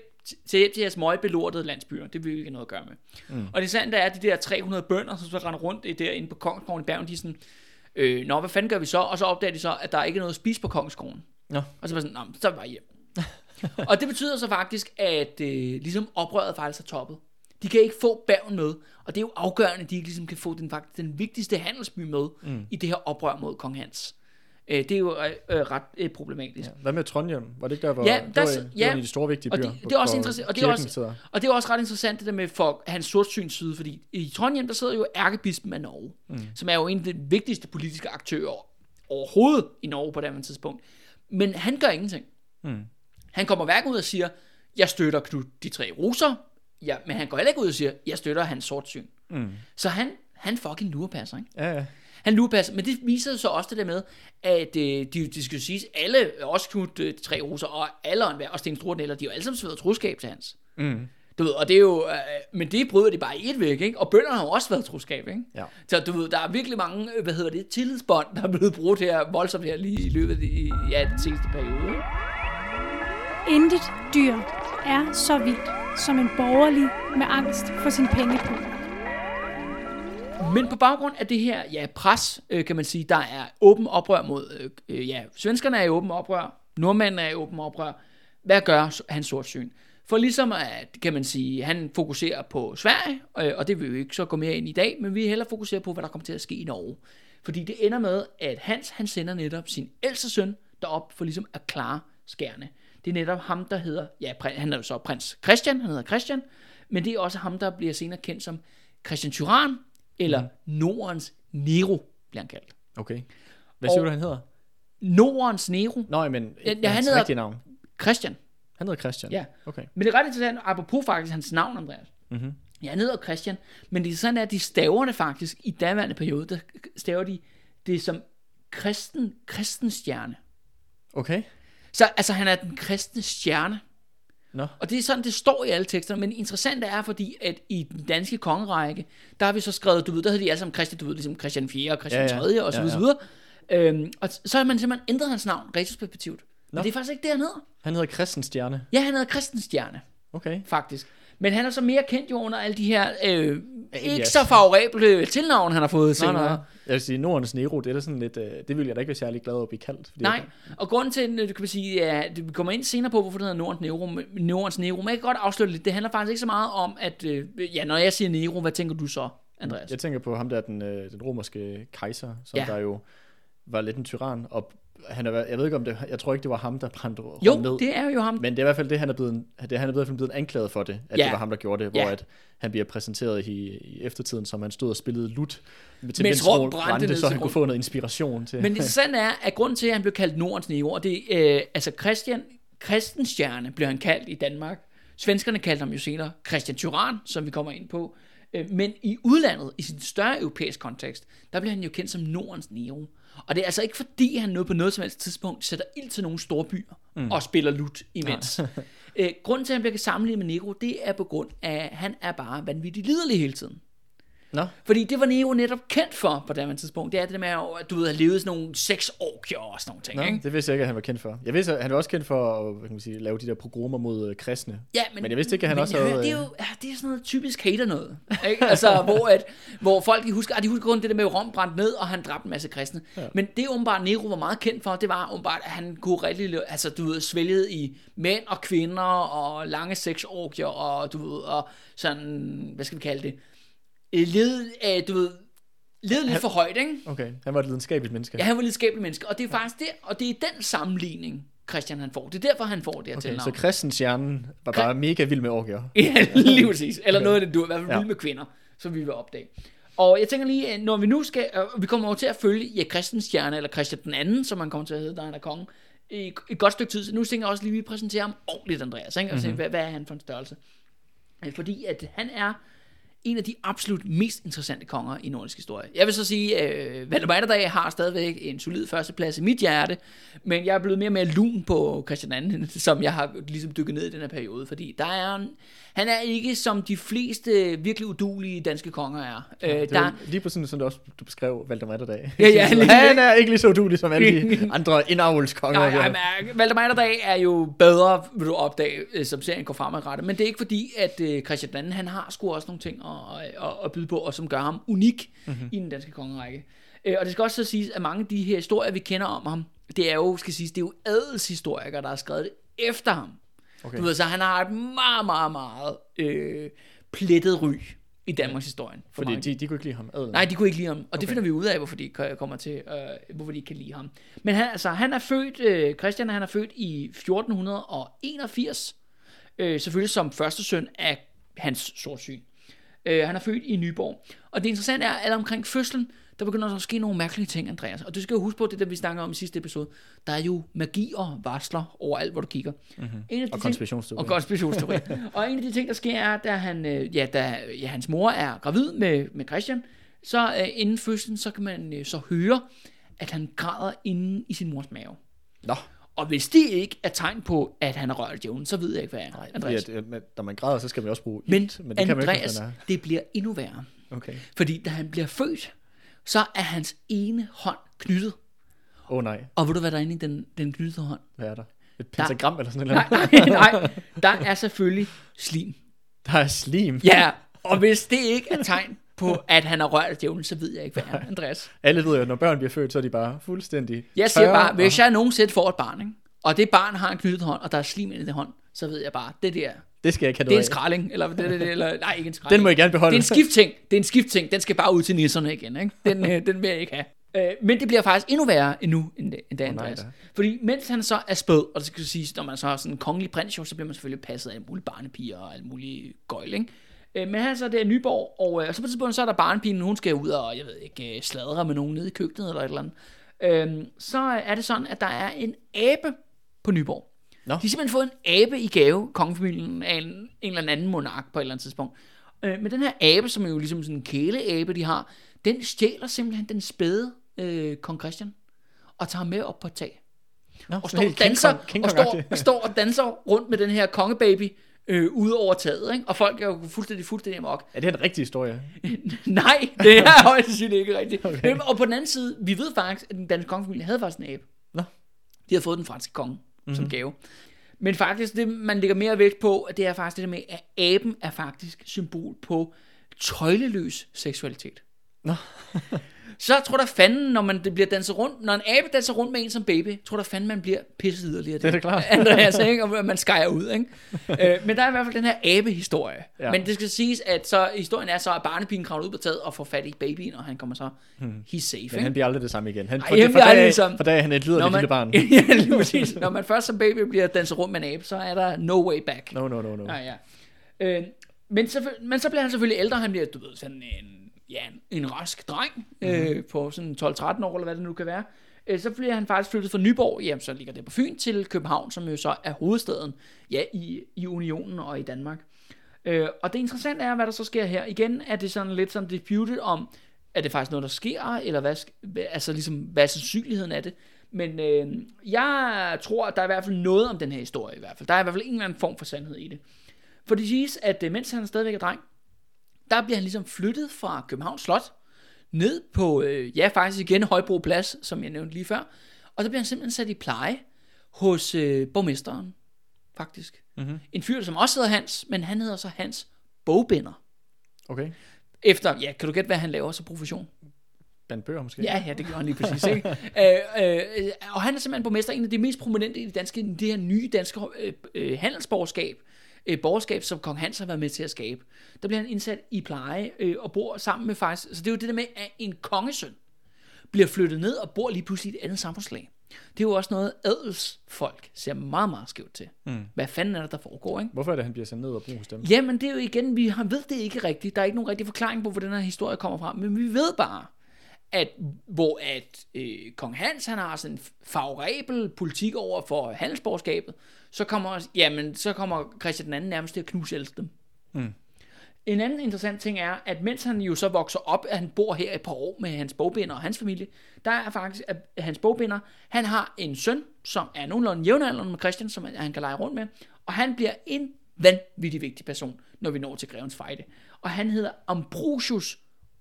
tag hjem til jeres møgbelortede landsbyer. Det vil vi ikke have noget at gøre med. Mm. Og det sande er, at de der 300 bønder, som så render rundt i derinde på Kongsgården i Bergen, de er sådan, øh, nå, hvad fanden gør vi så? Og så opdager de så, at der er ikke er noget at spise på Kongsgården. Nå. Og så var sådan, nå, så vi bare hjem. (laughs) og det betyder så faktisk, at øh, ligesom oprøret faktisk er toppet. De kan ikke få Bergen med, og det er jo afgørende, at de ligesom kan få den, faktisk, den vigtigste handelsby med mm. i det her oprør mod kong Hans. Øh, det er jo øh, øh, ret øh, problematisk. Ja. Hvad med Trondheim? Var det ikke der, hvor Ja, der- var, ja. var de store vigtige Og byer? det- det er også interessant- og det er også- sidder. Og det er også ret interessant det der med for hans sortsyns side, fordi i Trondheim, der sidder jo ærkebispen af Norge, mm. som er jo en af de vigtigste politiske aktører overhovedet i Norge på det her tidspunkt. Men han gør ingenting. Mm. Han kommer hverken ud og siger, jeg støtter Knud de tre roser, ja, men han går heller ikke ud og siger, jeg støtter hans sortsyn. Mm. Så han, han fucking lurepasser, ikke? Ja, ja. Han lurepasser, men det viser så også det der med, at øh, de, de skal jo siges, alle, også Knud øh, tre roser, og alle og Sten Stordenælder, de er jo alle sammen sværet troskab til hans. Mm. Du ved, og det er jo, øh, men det bryder de bare i et væk, ikke? Og bønderne har jo også været troskab, ikke? Ja. Så du ved, der er virkelig mange, øh, hvad hedder det, tillidsbånd, der er blevet brugt her voldsomt her lige i løbet af de, ja, den seneste periode, ikke? Intet dyr er så vildt som en borgerlig med angst for sin pengepung. Men på baggrund af det her ja, pres, øh, kan man sige, der er åben oprør mod, øh, øh ja, svenskerne er i åben oprør, nordmændene er i åben oprør. Hvad gør hans sortsyn? For ligesom at, kan man sige, han fokuserer på Sverige, øh, og det vil vi jo ikke så gå mere ind i dag, men vi hellere fokusere på, hvad der kommer til at ske i Norge. Fordi det ender med, at Hans, han sender netop sin ældste søn derop for ligesom at klare skærne. Det er netop ham, der hedder, ja, han er jo så prins Christian, han hedder Christian, men det er også ham, der bliver senere kendt som Christian Tyran, eller mm. Nordens Nero, bliver han kaldt. Okay. Hvad siger Og- du, han hedder? Nordens Nero, Nå, men Ja, han hans hedder- rigtige navn. Christian. Han hedder Christian. Ja. Okay. Men det er ret interessant, apropos faktisk hans navn, Andreas. Mm-hmm. Ja, han hedder Christian, men det er sådan, at de staver det faktisk, i daværende periode, der staver de det som kristen, kristen stjerne. Okay. Så altså, han er den kristne stjerne. Nå. Og det er sådan, det står i alle tekster, men interessant er, fordi at i den danske kongerække, der har vi så skrevet, du ved, der hedder de alle sammen Christian, du ved, ligesom Christian 4. og Christian Ja, ja. 3. og så Ja, videre, ja. så videre. Øhm, og så har man simpelthen ændret hans navn retrospektivt. Men Nå. det er faktisk ikke det, han hedder. Han hedder Christen Stjerne. Ja, han hedder Christen Stjerne. Okay. faktisk. Men han er så mere kendt jo under alle de her øh, ikke yes. så favorable tilnavn, han har fået Nej, senere. nej. Jeg vil sige, Nordens Nero, det er da sådan lidt, øh, det ville jeg da ikke være særlig glad at blive kaldt. Fordi Nej, Jeg, og grunden til, du kan sige, ja, vi kommer ind senere på, hvorfor det hedder Nordens Nero, Nordens Nero, men jeg kan godt afsløre det lidt. Det handler faktisk ikke så meget om, at, øh, ja, når jeg siger Nero, hvad tænker du så, Andreas? jeg tænker på ham der, den, øh, den romerske kejser, som Ja. der jo var lidt en tyran, og han er, jeg ved ikke om det, jeg tror ikke, det var ham, der brændte Jo, ned. det er jo ham. Men det er i hvert fald det, han er blevet, det, han er fald blevet anklaget for det, at Ja. det var ham, der gjorde det, hvor Ja. at han bliver præsenteret i, i eftertiden, som han stod og spillede lut, til Mens Rom brændte brændte, så han kunne få noget inspiration til. Men det interessante er, at grunden til, at han blev kaldt Nordens Nero, og det øh, altså Christian, Kristenstjerne blev han kaldt i Danmark. Svenskerne kaldte ham jo senere Christian Tyrann, som vi kommer ind på. Øh, men i udlandet, i sin større europæisk kontekst, der bliver han jo kendt som Nordens Nero. Og det er altså ikke fordi, han noget på noget som helst tidspunkt sætter ild til nogle store byer mm. og spiller lut imens. (laughs) øh, grunden til, at han bliver sammenlignet med Nero, det er på grund af, at han er bare vanvittigt liderlig hele tiden. Nå, Fordi det var Nero netop kendt for på det tidspunkt. Det er det med, at du ved, at leve sådan nogle seks orkier og sådan nogle ting. Nå, ikke? det vidste jeg ikke, at han var kendt for. Jeg vidste, at han var også kendt for at hvad kan man sige, lave de der programmer mod øh, kristne. Ja, Men jeg vidste ikke, at han men også havde, hører, Det er øh, jo ja, det er sådan noget typisk hater noget. Ikke? Altså, (laughs) hvor, at, hvor folk de husker, ah, de husker kun det der med, at Rom brændte ned, og han dræbte en masse kristne. Ja. Men det åbenbart Nero var meget kendt for, det var åbenbart, at han kunne rigtig, altså du ved, svælget i mænd og kvinder, og lange sexorgier, og du ved, og sådan, hvad skal vi kalde det, led, øh, du ved, led lidt for højt, ikke? Okay, han var et lidenskabeligt menneske. Ja, han var lidt skabelig menneske, og det er faktisk det, og det er den sammenligning, Christian han får. Det er derfor, han får det her Okay, tilnavn. så Christen Stjernen var bare mega vild med orgier. Ja, lige præcis. Eller Okay. noget af det, du er i hvert fald Ja. vild med kvinder, som vi vil opdage. Og jeg tænker lige, at når vi nu skal, øh, vi kommer over til at følge ja, Christian Stjerne, eller Christian den anden, som man kommer til at hedde, der han er konge, i et godt stykke tid. Så nu tænker jeg også lige, at vi præsenterer ham ordentligt, Andreas. Ikke? Og mm-hmm. hvad, hvad er han for en størrelse? Øh, Fordi at han er en af de absolut mest interessante konger i nordisk historie. Jeg vil så sige, at øh, Valdemar Atterdag har stadigvæk en solid førsteplads i mit hjerte, men jeg er blevet mere og mere lun på Christian II, (laughs) som jeg har ligesom dykket ned i den her periode, fordi der er en, han er ikke som de fleste virkelig udulige danske konger er. Øh, Det der, lige på sådan, som du også du beskrev Valdemar Atterdag. Ja, ja, (laughs) lige- han er ikke lige så udulig som alle de (laughs) andre indavlskonger. Nej, men Valdemar Atterdag er jo bedre, vil du opdage, øh, som serien går fremadrettet. Men det er ikke fordi, at øh, Christian II, han har sgu også nogle ting at, at, at byde på, og som gør ham unik mm-hmm. i den danske kongerække. Øh, og det skal også så siges, at mange af de her historier, vi kender om ham, det er jo, skal siges, det er jo adelshistorikere, der har skrevet det efter ham. Okay. Du ved, så han har et meget, meget, meget øh, plettet ry i Danmarks historien. for Fordi de, de kunne ikke lide ham. Adelen. Nej, de kunne ikke lide ham, og okay. det finder vi ud af, hvorfor de kommer til, øh, hvorfor de ikke kan lide ham. Men han, altså, han er født, øh, Christian han er født i 1481, øh, selvfølgelig som første søn af hans sortsyn. Øh, han er født i Nyborg. Og det interessante er, at omkring fødslen, der begynder der at ske nogle mærkelige ting, Andreas. Og du skal jo huske på, det der vi snakker om i sidste episode. Der er jo magi og varsler overalt, hvor du kigger. Mm-hmm. En af de Og konspirationsteorier. Og konspirationsteori. (laughs) og en af de ting, der sker, er, da, han, øh, ja, da ja, hans mor er gravid med, med Christian, så øh, inden fødslen, så kan man øh, så høre, at han græder inde i sin mors mave. Nå, Og hvis det ikke er tegn på, at han har rørt djævlen, så ved jeg ikke, hvad jeg er. fordi Andreas. at, at, når man græder, så skal man også bruge Men, men det kan man ikke, Andreas, det bliver endnu værre. Okay. Fordi da han bliver født, så er hans ene hånd knyttet. Åh oh, nej, Og ved du, hvad der er inde i den, den knyttede hånd? hvad er der? Et pentagram eller sådan noget? Nej, nej, nej. Der er selvfølgelig slim. Der er slim. Ja, og hvis det ikke er tegn på, at han har rørt djævlen, så ved jeg ikke, hvad er, Andreas. Alle ved jo, at når børn bliver født, så er de bare fuldstændig Jeg siger bare, hvis jeg nogensinde får et barn, ikke? og det barn har en knyttet hånd, og der er slim inde i det hånd, så ved jeg bare, det der, Det skal jeg ikke have det er en skralding, eller, det, eller nej, ikke en skralding. Den må jeg gerne beholde. Det er en skiftting, det er en skiftting, den skal bare ud til nisserne igen, ikke? Den, (laughs) øh, den vil jeg ikke have. Øh, men det bliver faktisk endnu værre endnu, end det, end det Åh, nej da. Fordi mens han så er spæd, og det skal siges, når man så har sådan en kongelig prins, så bliver man selvfølgelig passet af alle mulige barnepiger og alle mulige gøjl, ikke? Øh, Men han er så der i Nyborg, og øh, så på et tidspunkt, så er der barnepigen, hun skal ud og, jeg ved ikke, sladre med nogen nede i køkkenet eller et eller andet. Øh, så er det sådan, at der er en abe på Nyborg. Nå. De har simpelthen fået en abe i gave, kongefamilien af en, en eller anden monark på et eller andet tidspunkt. Øh, men den her abe, som er jo ligesom sådan en kæleabe, de har, den stjæler simpelthen den spæde øh, kong Christian og tager med op på tag. Nå, Og står og helt King danser, Kong- King og står, Kong-agtigt. står og danser rundt med den her kongebaby øh, ude over taget. Ikke? Og folk er jo fuldstændig, fuldstændig amok. Er det en rigtig historie? (laughs) Nej, det er (laughs) højst sandsynligt ikke rigtigt. Okay. Og på den anden side, vi ved faktisk, at den danske kongefamilie havde faktisk en abe. Nå. De havde fået den franske konge mm-hmm. som gave. Men faktisk, det man lægger mere vægt på, det er faktisk det der med, at aben er faktisk symbol på tøjleløs seksualitet. Nå. Så tror der fanden, når man det bliver danset rundt, når en abe danser rundt med en som baby, tror der fanden, man bliver pisset yderligere. Det er da klart. Andreas, ikke? Og (laughs) man skærer ud, ikke? øh, men der er i hvert fald den her abe-historie. Ja. Men det skal siges, at så, historien er så, at barnepigen kravler ud på taget og får fat i babyen, og han kommer så, he's safe, Men ikke? han bliver aldrig det samme igen. Han, Ej, for, han for, bliver dag, aldrig det samme. for dag, han er et man, lille barn. (laughs) ja, lige præcis. Når man først som baby bliver danset rundt med en abe, så er der no way back. No, no, no, no. Ja, ja. Øh, men, så, men så bliver han selvfølgelig ældre. Han bliver, du ved, sådan en, ja, en rask dreng mm-hmm. øh, på sådan 12-13 år, eller hvad det nu kan være. Øh, så bliver han faktisk flyttet fra Nyborg, jamen så ligger det på Fyn, til København, som jo så er hovedstaden ja, i, i Unionen og i Danmark. Øh, og det interessante er, hvad der så sker her. Igen er det sådan lidt sådan disputed om, er det faktisk noget, der sker, eller hvad- altså ligesom, hvad er sandsynligheden af det? Men øh, jeg tror, at der er i hvert fald noget om den her historie i hvert fald. Der er i hvert fald en eller anden form for sandhed i det. For det siges, at øh, mens han stadigvæk er dreng, der bliver han ligesom flyttet fra Københavns Slot, ned på, øh, ja faktisk igen Højbro Plads, som jeg nævnte lige før, og der bliver han simpelthen sat i pleje hos øh, borgmesteren, faktisk. Mhm. En fyr, som også hedder Hans, men han hedder så Hans Bogbinder. Okay. Efter, ja, kan du gætte, hvad han laver som profession? Blandt bøger måske? Ja, ja, det gjorde han lige præcis, ikke? (laughs) øh, øh, og han er simpelthen borgmester, en af de mest prominente i det danske, det her nye danske øh, øh, handelsborgerskab, øh, borgerskab, som kong Hans har været med til at skabe. Der bliver han indsat i pleje øh, og bor sammen med faktisk, så det er jo det der med, at en kongesøn bliver flyttet ned og bor lige pludselig i et andet samfundslag. Det er jo også noget, adelsfolk ser meget, meget skævt til. Mm. Hvad fanden er det, der foregår, ikke? Hvorfor er det, han bliver sendt ned og bruger hos dem? Jamen, det er jo igen, vi har, ved det ikke rigtigt. Der er ikke nogen rigtig forklaring på, hvor den her historie kommer fra. Men vi ved bare, at hvor at øh, kong Hans han har sådan en favorabel politik over for handelsborgerskabet, så kommer, jamen, så kommer Christian den anden nærmest til at knuse dem. Mm. En anden interessant ting er, at mens han jo så vokser op, at han bor her et par år med hans bogbinder og hans familie, der er faktisk, at hans bogbinder, han har en søn, som er nogenlunde jævnaldrende med Christian, som han kan lege rundt med, og han bliver en vanvittig vigtig person, når vi når til Grevens Fejde. Og han hedder Ambrosius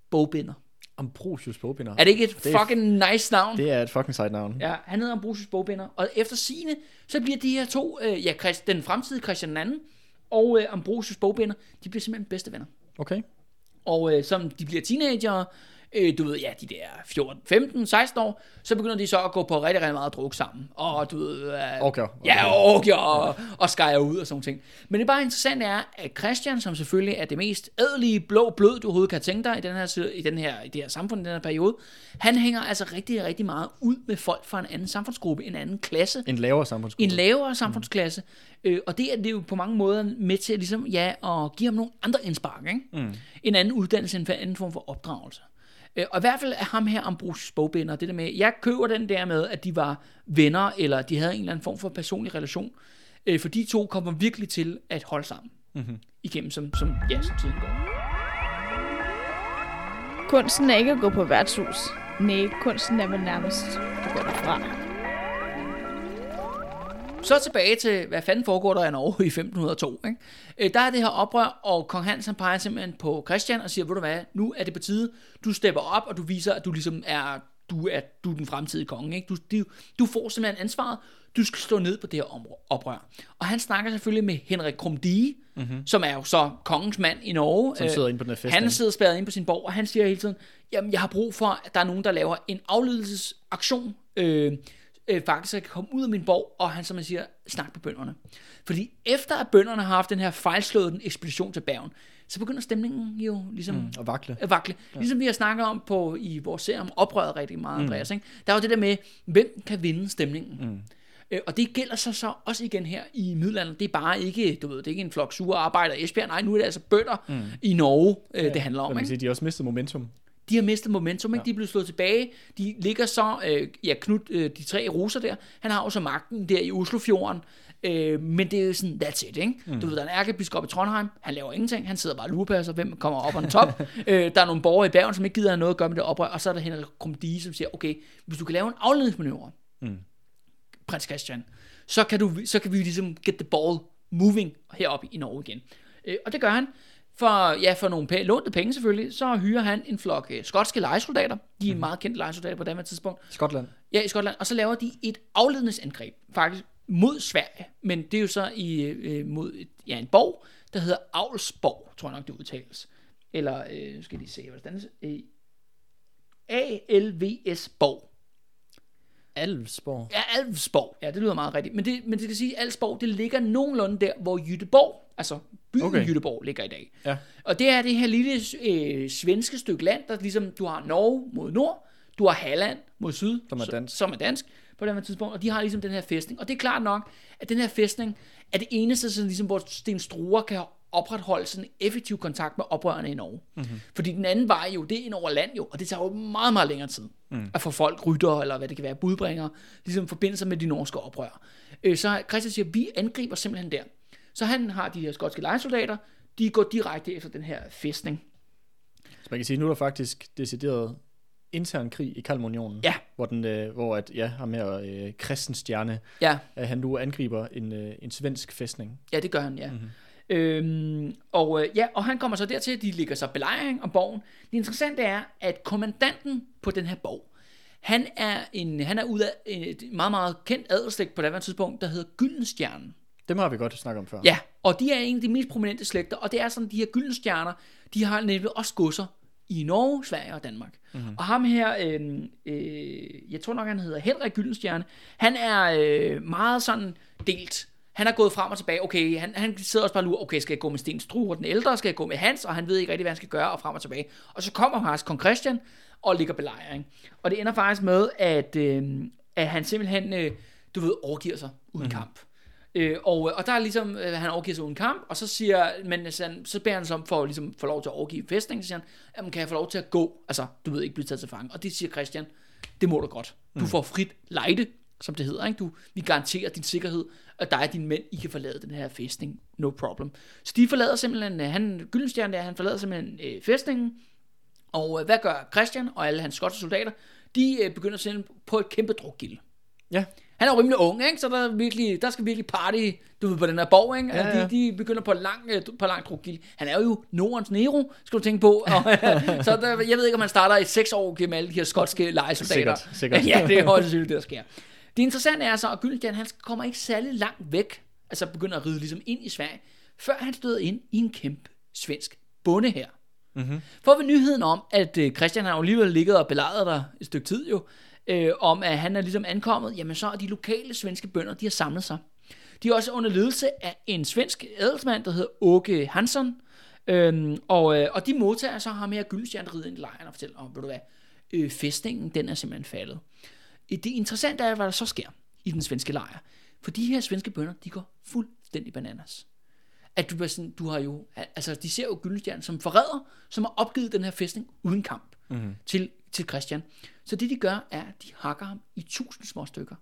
Bogbinder. Ambrosius bogbinder. Er det ikke et Det er- fucking nice navn? Det er et fucking sejt navn. Ja, han hedder Ambrosius Bogbinder, og efter sine så bliver de her to, øh, ja, Christ, den fremtidige Christian II og øh, Ambrosius Bogbinder, de bliver simpelthen bedste venner. Okay. Og øh, som de bliver teenager, øh, du ved, ja, de der 14, 15, 16 år, så begynder de så at gå på rigtig, rigtig meget druk sammen. Og du ved... Øh, Okay, Ja, og, og, og skærer ud og sådan ting. Men det bare interessant er, at Christian, som selvfølgelig er det mest ædelige blå blod, du overhovedet kan tænke dig i den her, i den her, i det her samfund, i den her periode, han hænger altså rigtig, rigtig meget ud med folk fra en anden samfundsgruppe, en anden klasse En lavere samfundsgruppe. en lavere samfundsklasse. Mm. Øh, og det er det jo på mange måder med til at, ligesom, ja, at give ham nogle andre indspark. Ikke? Mm. En anden uddannelse, en anden form for opdragelse. Øh, og i hvert fald er ham her, Ambrosius bogbinder, det der med, jeg køber den der med, at de var venner, eller de havde en eller anden form for personlig relation. Øh, for de to kommer virkelig til at holde sammen. Mm-hmm. Igennem som, som, ja, som tiden går. Kunsten er ikke at gå på værtshus. Nej, kunsten er vel nærmest at gå derfra. Så tilbage til, hvad fanden foregår der i Norge i 1502. Ikke? Øh, der er det her oprør, og kong Hans han peger simpelthen på Christian og siger, ved du hvad, nu er det på tide, du stepper op, og du viser, at du ligesom er, du er, du er den fremtidige konge. Ikke? Du, du, du får simpelthen ansvaret, du skal stå ned på det her oprør. Og han snakker selvfølgelig med Henrik Krumdige, mm-hmm. som er jo så kongens mand i Norge. Som sidder inde på den her fæstning. Han sidder spærret inde på sin borg, og han siger hele tiden, jamen jeg har brug for, at der er nogen, der laver en afledelsesaktion, øh, øh, faktisk at komme ud af min borg, og han, som man siger, snak med bønderne. Fordi efter at bønderne har haft den her fejlslåede ekspedition til Bergen, så begynder stemningen jo ligesom mm. Og vakle. at vakle. Ja. Ligesom vi har snakket om på, i vores serie om oprøret rigtig meget, Andreas. Ikke? Der er jo det der med, hvem kan vinde stemningen. Mm. Øh, og det gælder så, så også igen her i middelalderen. Det er bare ikke, du ved, det er ikke en flok sure arbejdere i Esbjerg. Nej, nu er det altså bønder mm. i Norge, øh, ja, det handler om. Man kan sige, de har også mistet momentum. De har mistet momentum, ikke? de er blevet slået tilbage. De ligger så, øh, ja, Knud, øh, de tre roser der, han har jo så magten der i Oslofjorden, øh, men det er jo sådan, that's it, ikke? Mm. Du ved, der er en ærkebiskop i Trondheim, han laver ingenting, han sidder bare og lurepasser, hvem kommer op on top. (laughs) øh, der er nogle borgere i Bergen, som ikke gider have noget at gøre med det oprør, og så er der Henrik Krumdige, som siger, okay, hvis du kan lave en afledningsmanøvre, mm. prins Christian, så kan, du, så kan vi ligesom get the ball moving heroppe i Norge igen. Øh, og det gør han. For, ja, for nogle pæ- lånte penge selvfølgelig, så hyrer han en flok øh, skotske lejesoldater. De er mm. meget kendte lejesoldater på det tidspunkt. Skotland. Ja, i Skotland. Og så laver de et afledningsangreb, faktisk mod Sverige. Men det er jo så i, øh, mod et, ja, en borg, der hedder Avlsborg, tror jeg nok, det udtales. Eller, øh, skal lige se, hvordan det øh, A-L-V-S Borg. Alvsborg. Ja, Alvsborg. Ja, det lyder meget rigtigt. Men det, men det skal sige, at Alvsborg, det ligger nogenlunde der, hvor Jytteborg, altså byen okay. Jytteborg, ligger i dag. Ja. Og det er det her lille øh, svenske stykke land, der ligesom, du har Norge mod nord, du har Halland mod syd, Som er dansk. som er dansk på det her tidspunkt, og de har ligesom den her fæstning. Og det er klart nok, at den her fæstning er det eneste, sådan ligesom, hvor Sten Struer kan opretholde sådan en effektiv kontakt med oprørerne i Norge. Mm-hmm. Fordi den anden vej jo, det er ind over land jo, og det tager jo meget, meget længere tid mm. at få folk rytter, eller hvad det kan være, budbringere, ligesom forbinde sig med de norske oprør. Øh, så Christian siger, vi angriber simpelthen der. Så han har de her skotske lejesoldater, de går direkte efter den her fæstning. Så man kan sige, nu er der faktisk decideret intern krig i Kalmarunionen. Ja. Hvor, den, øh, hvor at, ja, ham her, øh, Christenstjerne, Ja, at han nu angriber en, øh, en svensk fæstning. ja det gør han, ja. Mm-hmm. Øhm, og, øh, ja, og han kommer så dertil, at de ligger så belejring om borgen. Det interessante er, at kommandanten på den her borg, han er, en, han er ud af et meget, meget kendt adelslægt på det tidspunkt, der hedder Gyldenstjernen. Dem har vi godt snakket om før. Ja, og de er en af de mest prominente slægter, og det er sådan, de her Gyldenstjerner, de har nemlig også godser i Norge, Sverige og Danmark. Mm-hmm. Og ham her, øh, øh, jeg tror nok, han hedder Henrik Gyldenstjerne, han er øh, meget sådan delt. Han er gået frem og tilbage. Okay, han, han sidder også bare lurer, okay, skal jeg gå med Sten Struer, den ældre, skal jeg gå med Hans, og han ved ikke rigtig, hvad han skal gøre, og frem og tilbage. Og så kommer faktisk kong Christian og ligger belejring. Og det ender faktisk med, at, øh, at han simpelthen, øh, du ved, overgiver sig uden mm-hmm. kamp. Øh, og, og der er ligesom, øh, han overgiver sig uden kamp, og så siger, men så, så beder han sig om for at ligesom, få lov til at overgive fæstningen, så siger han, jamen kan jeg få lov til at gå, altså du ved ikke blive taget til fange, og det siger Christian, det må du godt. Du får frit lejde, som det hedder, ikke? Du, vi garanterer din sikkerhed, og dig og dine mænd, I kan forlade den her fæstning, no problem. Så de forlader simpelthen, øh, han, Gyldenstjerne der, han forlader simpelthen øh, fæstningen, og øh, hvad gør Christian og alle hans skotske soldater? De øh, begynder simpelthen på et kæmpe drukgilde. Ja. Han er jo rimelig ung, ikke? så der, er virkelig, der skal virkelig party du ved, på den her borg. Ikke? Ja, Ja, ja. De, de begynder på lang, øh, på lang drukgild. Han er jo Nordens Nero, skal du tænke på. Og, (laughs) så der, jeg ved ikke, om han starter i seks år gennem alle de her skotske lejesoldater. Sikkert, sikkert. (laughs) ja, det er højst sandsynligt, det der sker. Det interessante er så, at Gyldenstjerne, han kommer ikke særlig langt væk, altså begynder at ride ligesom ind i Sverige, før han støder ind i en kæmpe svensk bonde her. Mm-hmm. Får vi nyheden om, at øh, Christian har alligevel ligget og belejret der et stykke tid jo, øh, om at han er ligesom ankommet, jamen så er de lokale svenske bønder, de har samlet sig. De er også under ledelse af en svensk adelsmand, der hedder Åke Hansson, øhm, og, øh, og de modtager så ham her Gyldenstjerne ride ind i lejren og fortæller, om, ved du hvad, øh, fæstningen, den er simpelthen faldet. Øh, Det interessante er, hvad der så sker i den svenske lejr. For de her svenske bønder, de går fuldstændig bananas. At du, sådan, du har jo, altså de ser jo Gyldenstjerne som forræder, som har opgivet den her fæstning uden kamp Mm-hmm. til, til Christian. Så det de gør, er, at de hakker ham i tusind små stykker.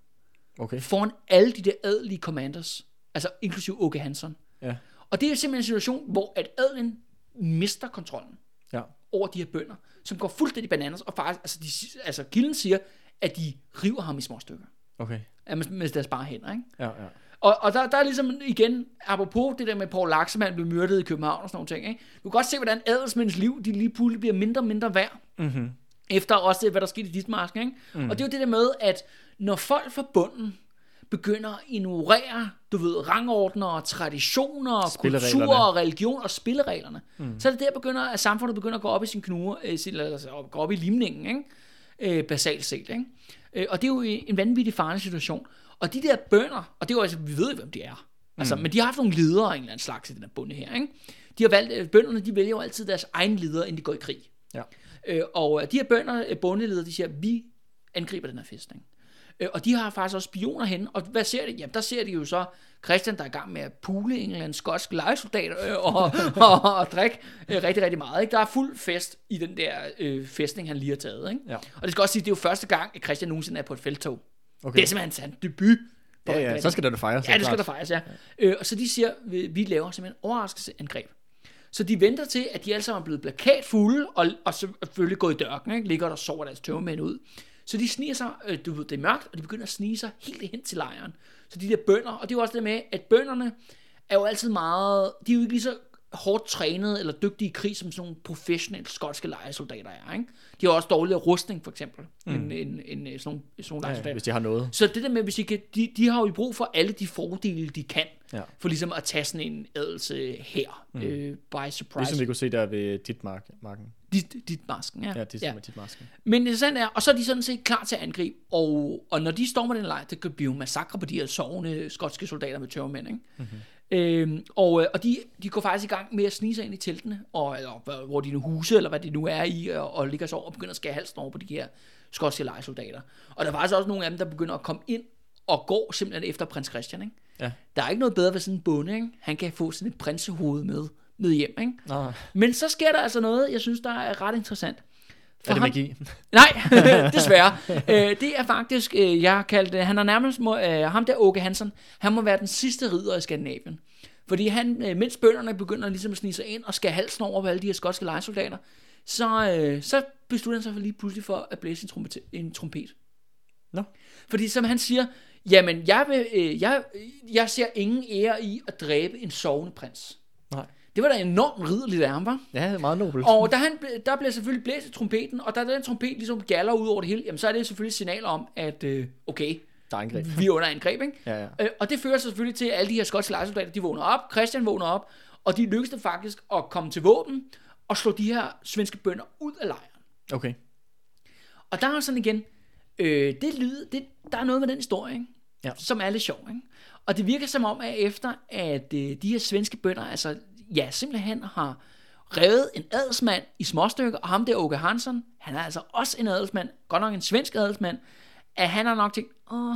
Okay. Foran alle de der adelige commanders. Altså inklusiv Åke Hansson. Ja. Og det er simpelthen en situation, hvor at adelen mister kontrollen Ja. over de her bønder, som går fuldstændig bananas, og faktisk, altså, de, altså kilden siger, at de river ham i små stykker. Okay. Ja, med, med deres bare hænder, ikke? Ja, ja. Og, og der, der er ligesom igen, apropos det der med Paul Laxemann blev myrdet i København og sådan nogle ting, ikke? Du kan godt se, hvordan adelsmænds liv, de lige pludselig bliver mindre og mindre værd, Mm-hmm. Efter også hvad der skete i Ditmarsken, ikke? Mm. Og det er jo det der med, at når folk fra bunden begynder at ignorere, du ved, rangordner og traditioner og kultur og religion og spillereglerne, mm. så er det der, begynder, at samfundet begynder at gå op i sin knure, øh, altså, gå op i limningen, ikke? Øh, basalt set, ikke? Øh, og det er jo en vanvittig farlig situation. Og de der bønder, og det er jo altså, vi ved hvem de er. Altså, mm. men de har haft nogle ledere af en eller anden slags i den her bunde her, ikke? De har valgt, øh, bønderne, de vælger jo altid deres egen ledere, inden de går i krig. Ja. Øh, og øh, de her bønder, øh, bondeledere, de siger, vi angriber den her fæstning. Øh, og de har faktisk også spioner hen, og hvad ser de? Jamen, der ser de jo så Christian, der er i gang med at pule en eller anden skotsk lejesoldat øh, og, og, og, drikke øh, rigtig, rigtig meget. Ikke? Der er fuld fest i den der øh, fæstning, han lige har taget. Ikke? Ja. Og det skal også sige, det er jo første gang, at Christian nogensinde er på et feltog. Okay. Det er simpelthen hans debut. Ja, ja, så skal der fejres. Ja, det skal der fejres, ja. Øh, og så de siger, vi, vi laver simpelthen overraskelsesangreb. Så de venter til, at de alle sammen er blevet plakatfulde, og, og selvfølgelig gået i dørken, ikke? ligger der og sover deres tømmermænd ud. Så de sniger sig, øh, du ved, det er mørkt, og de begynder at snige sig helt hen til lejren. Så de der bønder, og det er jo også det med, at bønderne er jo altid meget, de er jo ikke lige så hårdt trænet eller dygtige i krig, som sådan nogle professionelle skotske lejesoldater er. Ikke? De har også dårligere rustning, for eksempel, mm. end, end, end øh, sådan nogle, sådan nogle Ja, lejesoldater. ja, hvis de har noget. Så det der med, hvis de, kan, de, de har jo brug for alle de fordele, de kan, Ja. for ligesom at tage sådan en adelse her, mm. øh, by surprise. Ligesom vi kunne se der ved dit mark, marken. dit, dit masken, ja. Ja, det er ja. dit masken. Men det interessante er, og så er de sådan set klar til at angribe, og, og når de stormer den lejr, det kan blive massakre på de her sovende skotske soldater med tørmænd, ikke? Mm-hmm. Øhm, og, øh, og de, de går faktisk i gang med at snige sig ind i teltene, og, eller hvor- de nu huse, eller hvad de nu er i, og, og ligger så over og begynder at skære halsen over på de her skotske lejesoldater. Og der er faktisk også nogle af dem, der begynder at komme ind og går simpelthen efter prins Christian, ikke? Ja. Der er ikke noget bedre ved sådan en bonde, ikke? Han kan få sådan et prinsehoved med, med hjem, ikke? Nå, Men så sker der altså noget, jeg synes, der er ret interessant. For er det ham- magi? (laughs) Nej, (laughs) desværre. øh, det er faktisk, øh, jeg har kaldt det, han er nærmest, må, øh, ham der Åke Hansen, han må være den sidste ridder i Skandinavien. Fordi han, øh, mens bønderne begynder ligesom at snige sig ind og skal halsen over på alle de her skotske lejesoldater, så, øh, så beslutter han sig for lige pludselig for at blæse en trompet. En trompet. Nå. Fordi som han siger, jamen jeg, vil, øh, jeg, jeg ser ingen ære i at dræbe en sovende prins. Det var da enormt ridderligt af ham, var? Ja, det er meget nobelt. Og der, han, der bliver selvfølgelig blæst i trompeten, og da den trompet ligesom galler ud over det hele, jamen så er det selvfølgelig et signal om, at øh, okay, Der er angreb. vi er under angreb, ikke? Ja, ja. Øh, og det fører sig selvfølgelig til, at alle de her skotske lejesoldater, de vågner op, Christian vågner op, og de lykkes det faktisk at komme til våben og slå de her svenske bønder ud af lejren. Okay. Og der er sådan igen, øh, det lyd, det, der er noget med den historie, ikke? Ja. som er lidt sjov. Ikke? Og det virker som om, at efter at øh, de her svenske bønder, altså ja, simpelthen har revet en adelsmand i småstykker, og ham der Åke Hansson, han er altså også en adelsmand, godt nok en svensk adelsmand, at han har nok tænkt, åh,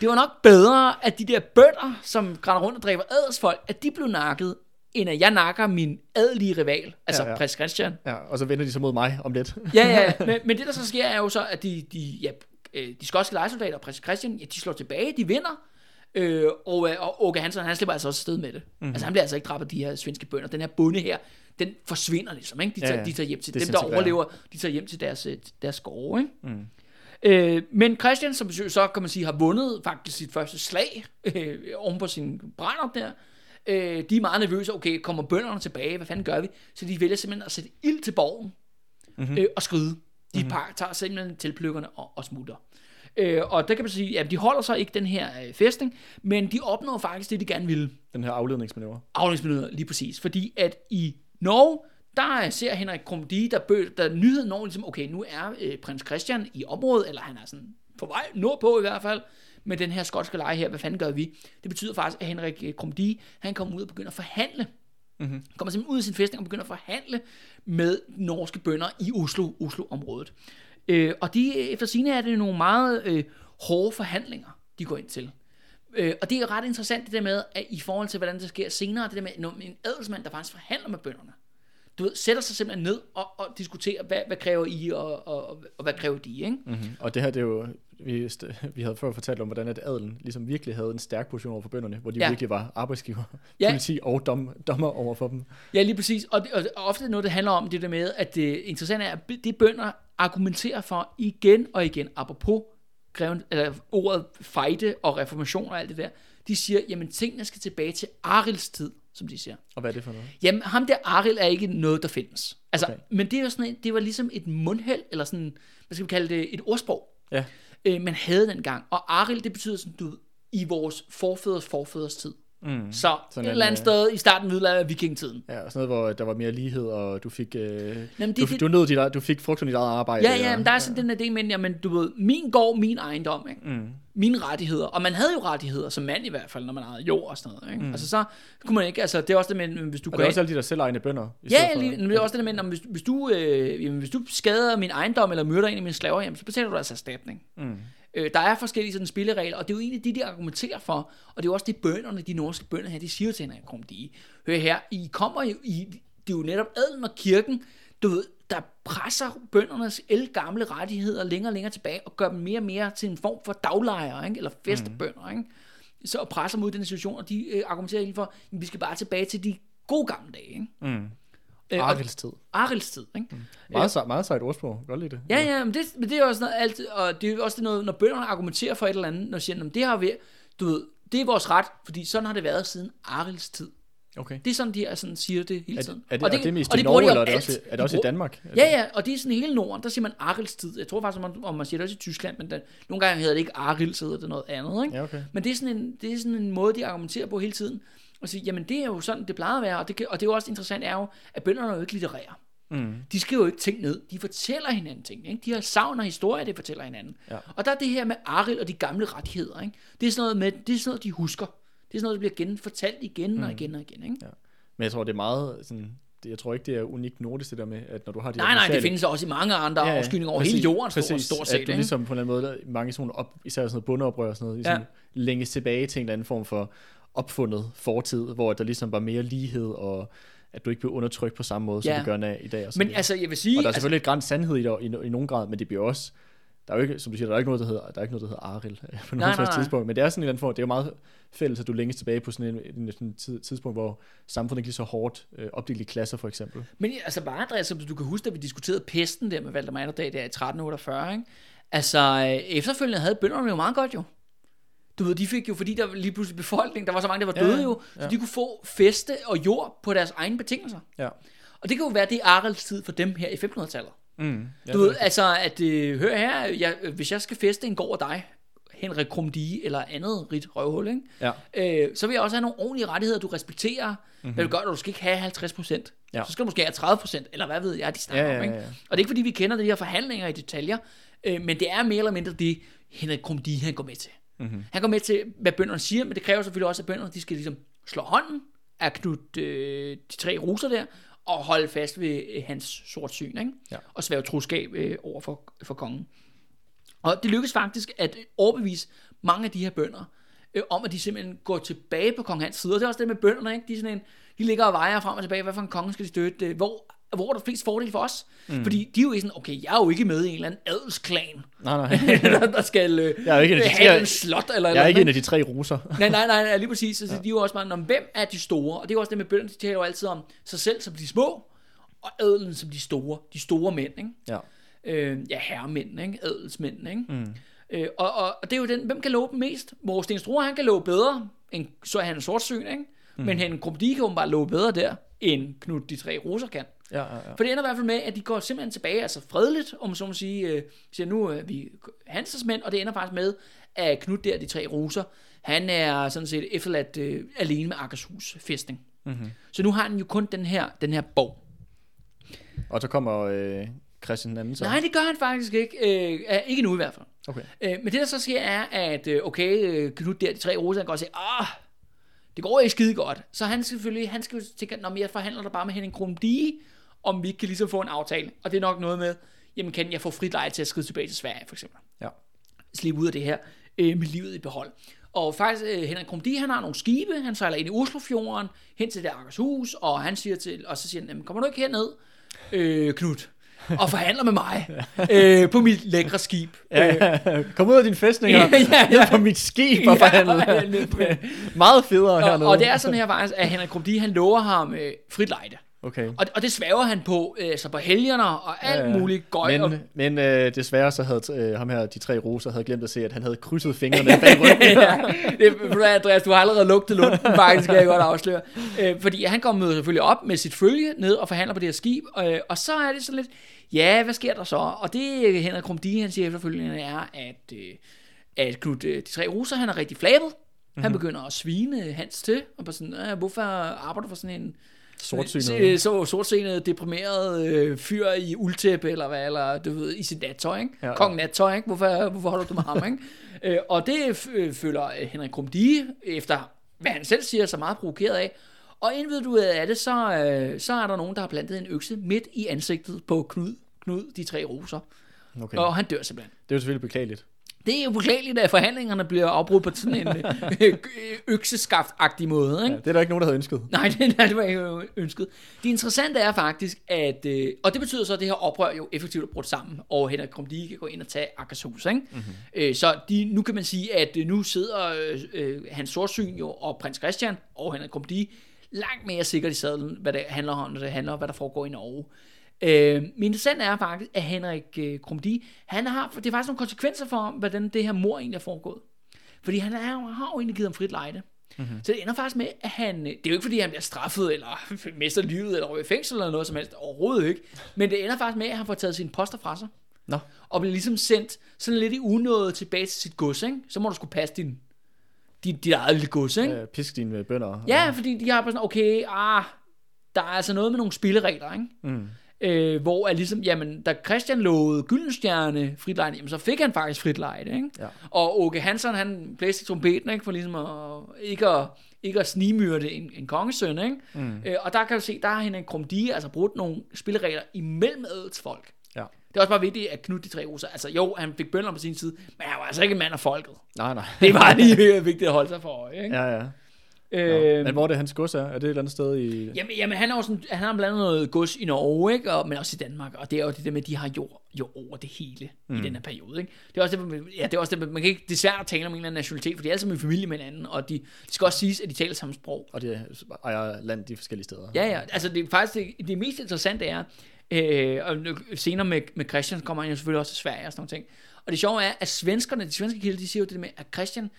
det var nok bedre, at de der bønder, som grænder rundt og dræber adelsfolk, at de blev nakket, end at jeg nakker min adelige rival, altså Ja, ja. prins Christian. Ja, og så vender de sig mod mig om lidt. (laughs) Ja, ja, (laughs) men, men det der så sker er jo så, at de, de, ja, øh, de skotske lejesoldater og prins Christian, ja, de slår tilbage, de vinder, øh, og, og Åke Hansen, han slipper altså også afsted med det. Mhm. Mm-hmm. Altså han bliver altså ikke dræbt af de her svenske bønder. Den her bunde her, den forsvinder ligesom, ikke? De tager, Ja, ja. de tager hjem til Det dem, der overlever, de tager hjem til deres, øh, deres skove, ikke? Mm. Øh, men Christian, som så kan man sige, har vundet faktisk sit første slag øh, oven på sin brænder der, øh, de er meget nervøse. Okay, kommer bønderne tilbage? Hvad fanden gør vi? Så de vælger simpelthen at sætte ild til borgen mm-hmm. øh, og skride. De mm-hmm. tager simpelthen tilplykkerne og, og smutter. Øh, og der kan man sige, at de holder så ikke den her øh, fæstning, men de opnår faktisk det, de gerne ville. Den her afledningsmanøvre. Afledningsminutter, lige præcis. Fordi at i Norge, der ser Henrik Krumdi, der, bø, der nyheden når ligesom, okay, nu er øh, prins Christian i området, eller han er sådan på vej nordpå i hvert fald, med den her skotske leje her, hvad fanden gør vi? Det betyder faktisk, at Henrik øh, Krumdi, han kommer ud og begynder at forhandle. Mm-hmm. Kommer simpelthen ud af sin fæstning og begynder at forhandle med norske bønder i Oslo, Oslo-området. Øh, og de, efter sine er det nogle meget øh, hårde forhandlinger, de går ind til. Øh, og det er ret interessant det der med, at i forhold til, hvordan det sker senere, det der med når en adelsmand, der faktisk forhandler med bønderne, du ved, sætter sig simpelthen ned og, og diskuterer, hvad, hvad kræver I, og, og, og hvad kræver de, ikke? Mm-hmm. Og det her, det er jo, vi, vi havde før fortalt om, hvordan at adelen ligesom virkelig havde en stærk position over for bønderne, hvor de Ja. virkelig var arbejdsgiver, Ja. politi og dom, dommer over for dem. Ja, lige præcis. Og, det, og ofte er noget, det handler om det der med, at det interessante er, at de bønder argumenterer for igen og igen, apropos greven, eller ordet fejde og reformation og alt det der, de siger, jamen tingene skal tilbage til Arils tid, som de siger. Og hvad er det for noget? Jamen, ham der Aril er ikke noget, der findes. Altså, okay. Men det er jo sådan, en- det var ligesom et mundheld, eller sådan, hvad skal vi kalde det, et ordsprog, Ja, øh, man havde dengang. Og Aril, det betyder sådan, du i vores forfædres forfædres tid. Mm. Så Sådan et eller andet øh, sted i starten af vikingetiden. ja sådan noget, hvor der var mere lighed, og du fik, øh, Jamen, du, det, det, du, nød dit, du fik frugt af dit eget arbejde. Ja, ja, men der er sådan den der idé med, jamen, du ved, min gård, min ejendom, ikke? Mm. mine rettigheder. Og man havde jo rettigheder, som mand i hvert fald, når man ejede jord og sådan noget. Ikke? Mm. Altså så kunne man ikke, altså det er også det med, hvis du Og går det er også alle de der selvejende bønder. i Ja, ja for- lige, men det er også det der med, hvis, hvis, du, øh, jamen, hvis du skader min ejendom, eller myrder en af mine slaver, jamen, så betaler du altså erstatning. Mm. Øh, der er forskellige sådan spilleregler, og det er jo egentlig de, de argumenterer for, og det er jo også det bønderne, de norske bønder her, de siger til Henrik Krumdige. Hør her, I kommer jo i, det er jo netop adelen og kirken, du ved, der presser bøndernes gamle rettigheder længere og længere tilbage, og gør dem mere og mere til en form for daglejere, ikke? eller festebønder, ikke? Så og presser mod den situation, og de øh, argumenterer egentlig for, at vi skal bare tilbage til de gode gamle dage. Ikke? Mm. Øh, og- Arils tid. Arils tid, ikke? Mm. Meget, sej, meget sejt ordsprog. Godt lide det. Ja, ja, men det, men det er også noget altid, og det er også det noget, når bønderne argumenterer for et eller andet, når de siger, "Nå, men det har vi, du ved, det er vores ret, fordi sådan har det været siden Arils tid. Okay. Det er sådan, de er sådan, siger det hele Er, tiden. er, det, og det, er det mest og i de Norge, om eller er det, også, er De det også i Danmark? Ja, ja, og det er sådan hele Norden, der siger man Arils tid. Jeg tror faktisk, om man, om man siger det også i Tyskland, men der, nogle gange hedder det ikke Arils, hedder det noget andet, ikke? Ja, okay. Men det er, sådan en, det er sådan en måde, de argumenterer på hele tiden. Og sige, jamen det er jo sådan, det plejer at være, og det, kan, og det er jo også interessant, er jo, at bønderne er jo ikke litterære. Mm. De skriver jo ikke ting ned, de fortæller hinanden ting. Ikke? De har savn og historie, de fortæller hinanden. Ja. Og der er det her med Aril og de gamle rettigheder. Ikke? Det, er sådan noget med, det er sådan noget, de husker. Det er sådan noget, der bliver genfortalt igen Mm. og igen og igen. Ikke? Ja. Men jeg tror, det er meget sådan... Det, jeg tror ikke, det er unikt nordisk, det der med, at når du har de Nej, nej, det findes også i mange andre ja, afskyninger over præcis, hele jorden, stort, præcis, stort set. at du ikke? ligesom på en eller anden måde, mange sådan op, især sådan noget bundeoprør og sådan noget, ligesom Ja. ja. længes tilbage til en eller anden form for opfundet fortid, hvor der ligesom var mere lighed, og at du ikke blev undertrykt på samme måde, som Ja. du gør i dag. Og, Men altså, jeg vil sige... og der er altså, selvfølgelig et græns sandhed i, det, i, i nogen grad, men det bliver også, der er jo ikke, som du siger, der er ikke noget, der hedder, der er ikke noget, der hedder Aril øh, på Nej, noget nej, tidspunkt, men det er sådan en eller anden form, det er jo meget fælles, at du længes tilbage på sådan en, en, en tid, tidspunkt, hvor samfundet ikke lige så hårdt øh, opdelt i klasser, for eksempel. Men altså bare, Andreas, som du kan huske, da vi diskuterede pesten der med Valdemar Atterdag der i 1348, ikke? Altså, øh, efterfølgende havde bønderne jo meget godt jo. Du ved, de fik jo, fordi der lige pludselig befolkning, der var så mange, der var Ja, døde jo, så ja. de kunne få feste og jord på deres egne betingelser. Ja. Og det kan jo være, det er Arels tid for dem her i 1500-tallet. Mm. Ja, Du ved, altså, at øh, hør her, jeg, hvis jeg skal feste en gård af dig, Henrik Krumdige eller andet rigt røvhul, ikke? ja. Øh, så vil jeg også have nogle ordentlige rettigheder, du respekterer. Mm-hmm. Hvad du gør, du skal ikke have 50 procent. Ja. Så skal du måske have 30 procent, eller hvad ved jeg, de snakker Ja, ja, om. Ikke? ja, ja. Og det er ikke fordi, vi kender de her forhandlinger i detaljer, øh, men det er mere eller mindre det, Henrik Krumdige han går med til. Mm-hmm. Han går med til, hvad bønderne siger, men det kræver selvfølgelig også, at bønderne de skal ligesom slå hånden af Knud øh, de tre ruser der, og holde fast ved øh, hans sort syn, ikke? Ja. og svære troskab øh, over for, for kongen. Og det lykkedes faktisk at overbevise mange af de her bønder øh, om, at de simpelthen går tilbage på kong Hans side. Og det er også det med bønderne, ikke? De, er sådan en, de ligger og vejer frem og tilbage, hvad for en konge skal de støtte, øh, hvor, hvor er der flest fordele for os? Mm. Fordi de er jo ikke sådan, okay, jeg er jo ikke med i en eller anden adelsklan, Nej, nej. (laughs) der, der skal øh, Jeg er ikke en af de- have jeg- en slot eller Jeg er eller ikke en af de tre ruser. (laughs) Nej, nej, nej, nej, lige præcis. Så, ja. de er jo også bare, om hvem er de store? Og det er jo også det med bønderne, de taler jo altid om sig selv som de små, og adelen som de store. De store mænd, ikke? ja. øh, ja, herremænd, ikke? adelsmænd, ikke? Mm. Øh, og, og, og det er jo den, hvem kan love dem mest? Hvor Sten Struer, han kan love bedre, end så er han en sortsyn, ikke? Mm. Men han Krumdi kan bare love bedre der, end Knud de tre roser kan. Ja, ja, ja. For det ender i hvert fald med, at de går simpelthen tilbage, altså fredeligt, om så må sige, øh, siger nu er vi Hansens mænd, og det ender faktisk med, at Knud der, de tre roser, han er sådan set efterladt øh, alene med Akershus fæstning. Mm-hmm. Så nu har han jo kun den her, den her borg. Og så kommer øh, Christian den anden så. Nej, det gør han faktisk ikke. Øh, ikke nu i hvert fald. Okay. Øh, men det der så sker er, at øh, okay, øh, Knud der, de tre roser, han går og siger, ah, det går ikke skide godt. Så han skal selvfølgelig, han skal jo tænke, men jeg forhandler der bare med Henning Krumdige, om vi ikke kan ligesom få en aftale. Og det er nok noget med, jamen kan jeg få frit leje til at skride tilbage til Sverige, for eksempel. Ja. Slippe ud af det her øh, med livet i behold. Og faktisk, øh, Henrik Krumdige, han har nogle skibe, han sejler ind i Oslofjorden, hen til det Akershus, og han siger til, og så siger han, "Jamen, kommer du ikke herned, øh, Knud, og forhandler med mig (laughs) øh, på mit lækre skib. Øh, Ja, (laughs) kom ud af din fæstninger, (laughs) Ja, ja, ja. på mit skib og forhandle. Ja, på- Meget federe og, hernede. og det er sådan her faktisk, at Henrik Krumdige, han lover ham øh, frit lejde. Okay. Og, og det svæver han på, øh, så på helgerne og alt Ja, ja. muligt gøj. og, Men, men øh, desværre så havde øh, ham her, de tre roser, havde glemt at se, at han havde krydset fingrene (laughs) bag ryggen. (laughs) ja, det, Andreas, du har allerede lugtet lunden, faktisk skal jeg godt afsløre. Øh, fordi han kommer selvfølgelig op med sit følge ned og forhandler på det her skib, øh, og så er det sådan lidt, ja, hvad sker der så? Og det Henrik Krumdige, han siger efterfølgende, er, at, øh, at Knud, øh, de tre roser, han er rigtig flabet. Mhm. Han begynder at svine Hans til, og bare sådan, "Øh, hvorfor arbejder du for sådan en Sortsynet. Øh, Så sortsenet, deprimeret øh, fyr i uldtæppe, eller hvad, eller du ved, i sit nattøj, ikke? Ja, Ja. Kong nattøj, ikke? Hvorfor, hvorfor holder du med ham, ikke? (laughs) øh, og det øh, føler øh, Henrik Krumdige, efter hvad han selv siger, så meget provokeret af. Og inden ved du af det, så, øh, så er der nogen, der har plantet en økse midt i ansigtet på Knud, Knud de tre roser. Okay. Og han dør simpelthen. Det er jo selvfølgelig beklageligt. Det er jo beklageligt, at forhandlingerne bliver afbrudt på sådan en (laughs) øh, økseskaft-agtig måde, ikke? Ja, det er der ikke nogen, der havde ønsket. Nej, det, nej, det var ikke ønsket. Det interessante er faktisk, at... Øh, og det betyder så, at det her oprør jo effektivt er brudt sammen, og Henrik Krumdige kan gå ind og tage Akershus, ikke? Mm-hmm. Øh, så de, nu kan man sige, at øh, nu sidder øh, øh, hans sortsyn jo, og prins Christian og Henrik Krumdige langt mere sikkert i sadlen, hvad det handler om, når det handler om, hvad der foregår i Norge. Øh, men interessant er faktisk, at Henrik øh, Krumdige, han har, det er faktisk nogle konsekvenser for, hvordan det her mor egentlig er foregået. Fordi han er, har jo egentlig givet ham frit lejde. Mm-hmm. Så det ender faktisk med, at han... Det er jo ikke, fordi han bliver straffet, eller (laughs) mister livet, eller ryger i fængsel, eller noget som helst. Overhovedet ikke. Men det ender faktisk med, at han får taget sine poster fra sig. Nå. Og bliver ligesom sendt sådan lidt i unåde tilbage til sit gods, ikke? Så må du skulle passe din, din, dit eget lille gods, ikke? Øh, pisk dine bønder. Ja, fordi de har bare sådan, okay, ah, der er altså noget med nogle spilleregler, ikke? Mm. Øh, hvor er ligesom, jamen, da Christian lovede Gyldenstjerne fritlejde, jamen, så fik han faktisk fritlejde, ikke? Ja. Og Åke Hansen, han blæste trompeten, ikke? For ligesom at, ikke at, ikke at snigmyrde en, en kongesøn, ikke? Mm. Øh, og der kan du se, der har Henrik Krumdige altså brudt nogle spilleregler imellem adelsfolk. Ja. Det er også bare vigtigt, at Knud de tre roser, altså jo, han fik bønder på sin side, men han var altså ikke en mand af folket. Nej, nej. Det var lige vigtigt at holde sig for øje, ikke? Ja, ja. Øh, Men hvor er det hans gods er? Er det et eller andet sted i... Jamen, jamen han har jo sådan, han har blandt andet noget gods i Norge, ikke? Og, men også i Danmark, og det er jo det der med, at de har jord, jord over det hele mm. i den her periode, ikke? Det er også det, ja, det er også det, man kan ikke, at tale om en eller anden nationalitet, for de er alle sammen i familie med hinanden, og de, det skal også siges, at de taler samme sprog. Og det ejer land de forskellige steder. Ja, ja, altså det faktisk, det, det mest interessante er, øh, og senere med, med Christian kommer han jo selvfølgelig også til Sverige og sådan nogle ting, og det sjove er, at svenskerne, de svenske kilder, de siger jo det med, at Christian,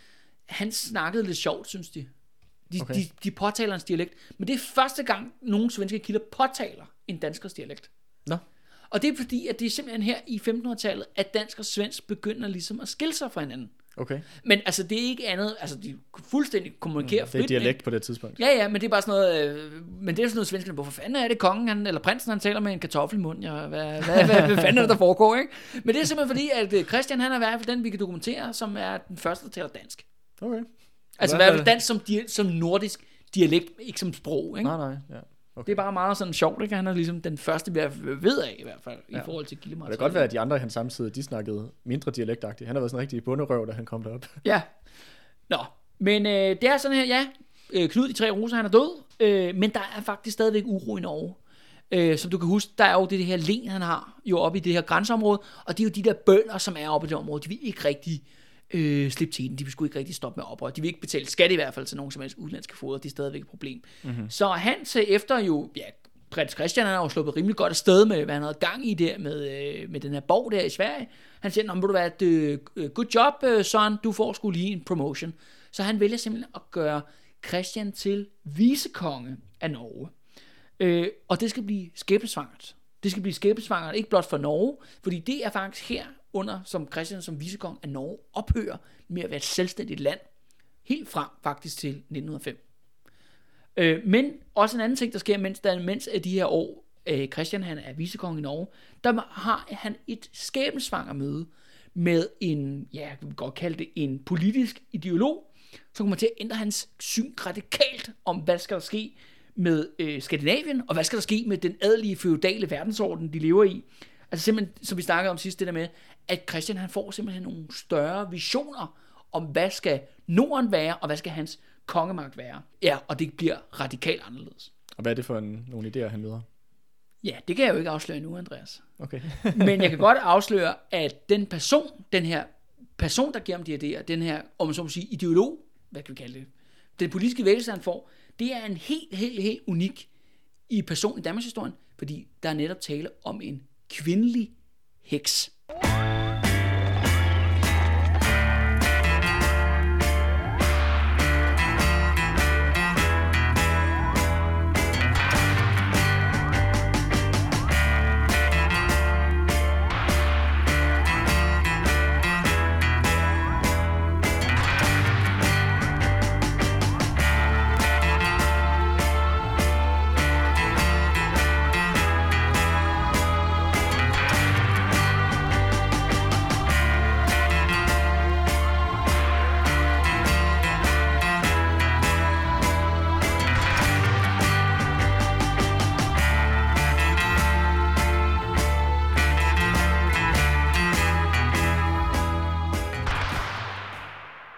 han snakkede lidt sjovt, synes de. De, Okay. de, de påtaler hans dialekt, men det er første gang, nogle svenske kilder påtaler en danskers dialekt. Nå. Og det er fordi, at det er simpelthen her i 1500-tallet, at dansk og svensk begynder ligesom at skille sig fra hinanden. Okay. Men altså, det er ikke andet, altså de fuldstændig kommunikerer Det er frit dialekt på det tidspunkt. Ja, ja, men det er bare sådan noget, øh, men det er sådan noget svenskerne, hvorfor fanden er det kongen, han, eller prinsen, han taler med en kartoffel i munden, ja, hvad, hvad, hvad, hvad, hvad (laughs) fanden er det, der foregår, ikke? Men det er simpelthen fordi, at øh, Christian, han er i hvert fald den, vi kan dokumentere, som er den første, der taler dansk. Okay. Altså i hvert fald dansk som, di- som nordisk dialekt, ikke som sprog, ikke? Nej, nej. Ja. Okay. Det er bare meget sådan sjovt, ikke? Han er ligesom den første, vi ved af i hvert fald, ja. I forhold til kildemateriale. det kan godt være, at de andre i hans samtid, de snakkede mindre dialektagtigt. Han har været sådan en rigtig bunderøv, da han kom derop. (laughs) Ja. Nå, men øh, det er sådan her, ja, øh, Knud de tre roser, han er død, øh, men der er faktisk stadigvæk uro i Norge. Øh, som du kan huske, der er jo det her len, han har jo oppe i det her grænseområde, og det er jo de der bønder, som er oppe i det område, de vil ikke rigtig øh, slippe til den, de vil sgu ikke rigtig stoppe med oprør, de vil ikke betale skat i hvert fald til nogen som helst udlandske foder, det er stadigvæk et problem. Mm-hmm. Så han til efter jo, ja, prins Christian han har jo sluppet rimelig godt afsted med, hvad han havde gang i der med, øh, med den her borg der i Sverige. Han siger, "Nå, men ved du hvad, det, øh, good job, øh, son, du får sgu lige en promotion. Så han vælger simpelthen at gøre Christian til vicekonge af Norge. Øh, og det skal blive skæbnesvangert. Det skal blive skæbnesvangert, ikke blot for Norge, fordi det er faktisk her under, som Christian som visekong af Norge ophører med at være et selvstændigt land, helt frem faktisk til 1905. Øh, men også en anden ting, der sker, mens, der, mens af de her år øh, Christian han er visekong i Norge, der har han et skæbensvanger møde med en, ja, jeg kan godt kalde det en politisk ideolog, som kommer til at ændre hans syn radikalt om, hvad skal der ske med øh, Skandinavien, og hvad skal der ske med den adelige feudale verdensorden, de lever i. Altså simpelthen, som vi snakkede om sidst, det der med, at Christian han får simpelthen nogle større visioner om, hvad skal Norden være, og hvad skal hans kongemagt være. Ja, og det bliver radikalt anderledes. Og hvad er det for en, nogle idéer, han møder? Ja, det kan jeg jo ikke afsløre nu, Andreas. Okay. (laughs) Men jeg kan godt afsløre, at den person, den her person, der giver ham de idéer, den her, om man så må sige, ideolog, hvad kan vi kalde det, den politiske vækkelse, han får, det er en helt, helt, helt unik i person i Danmarks historien, fordi der er netop tale om en kvindelig heks.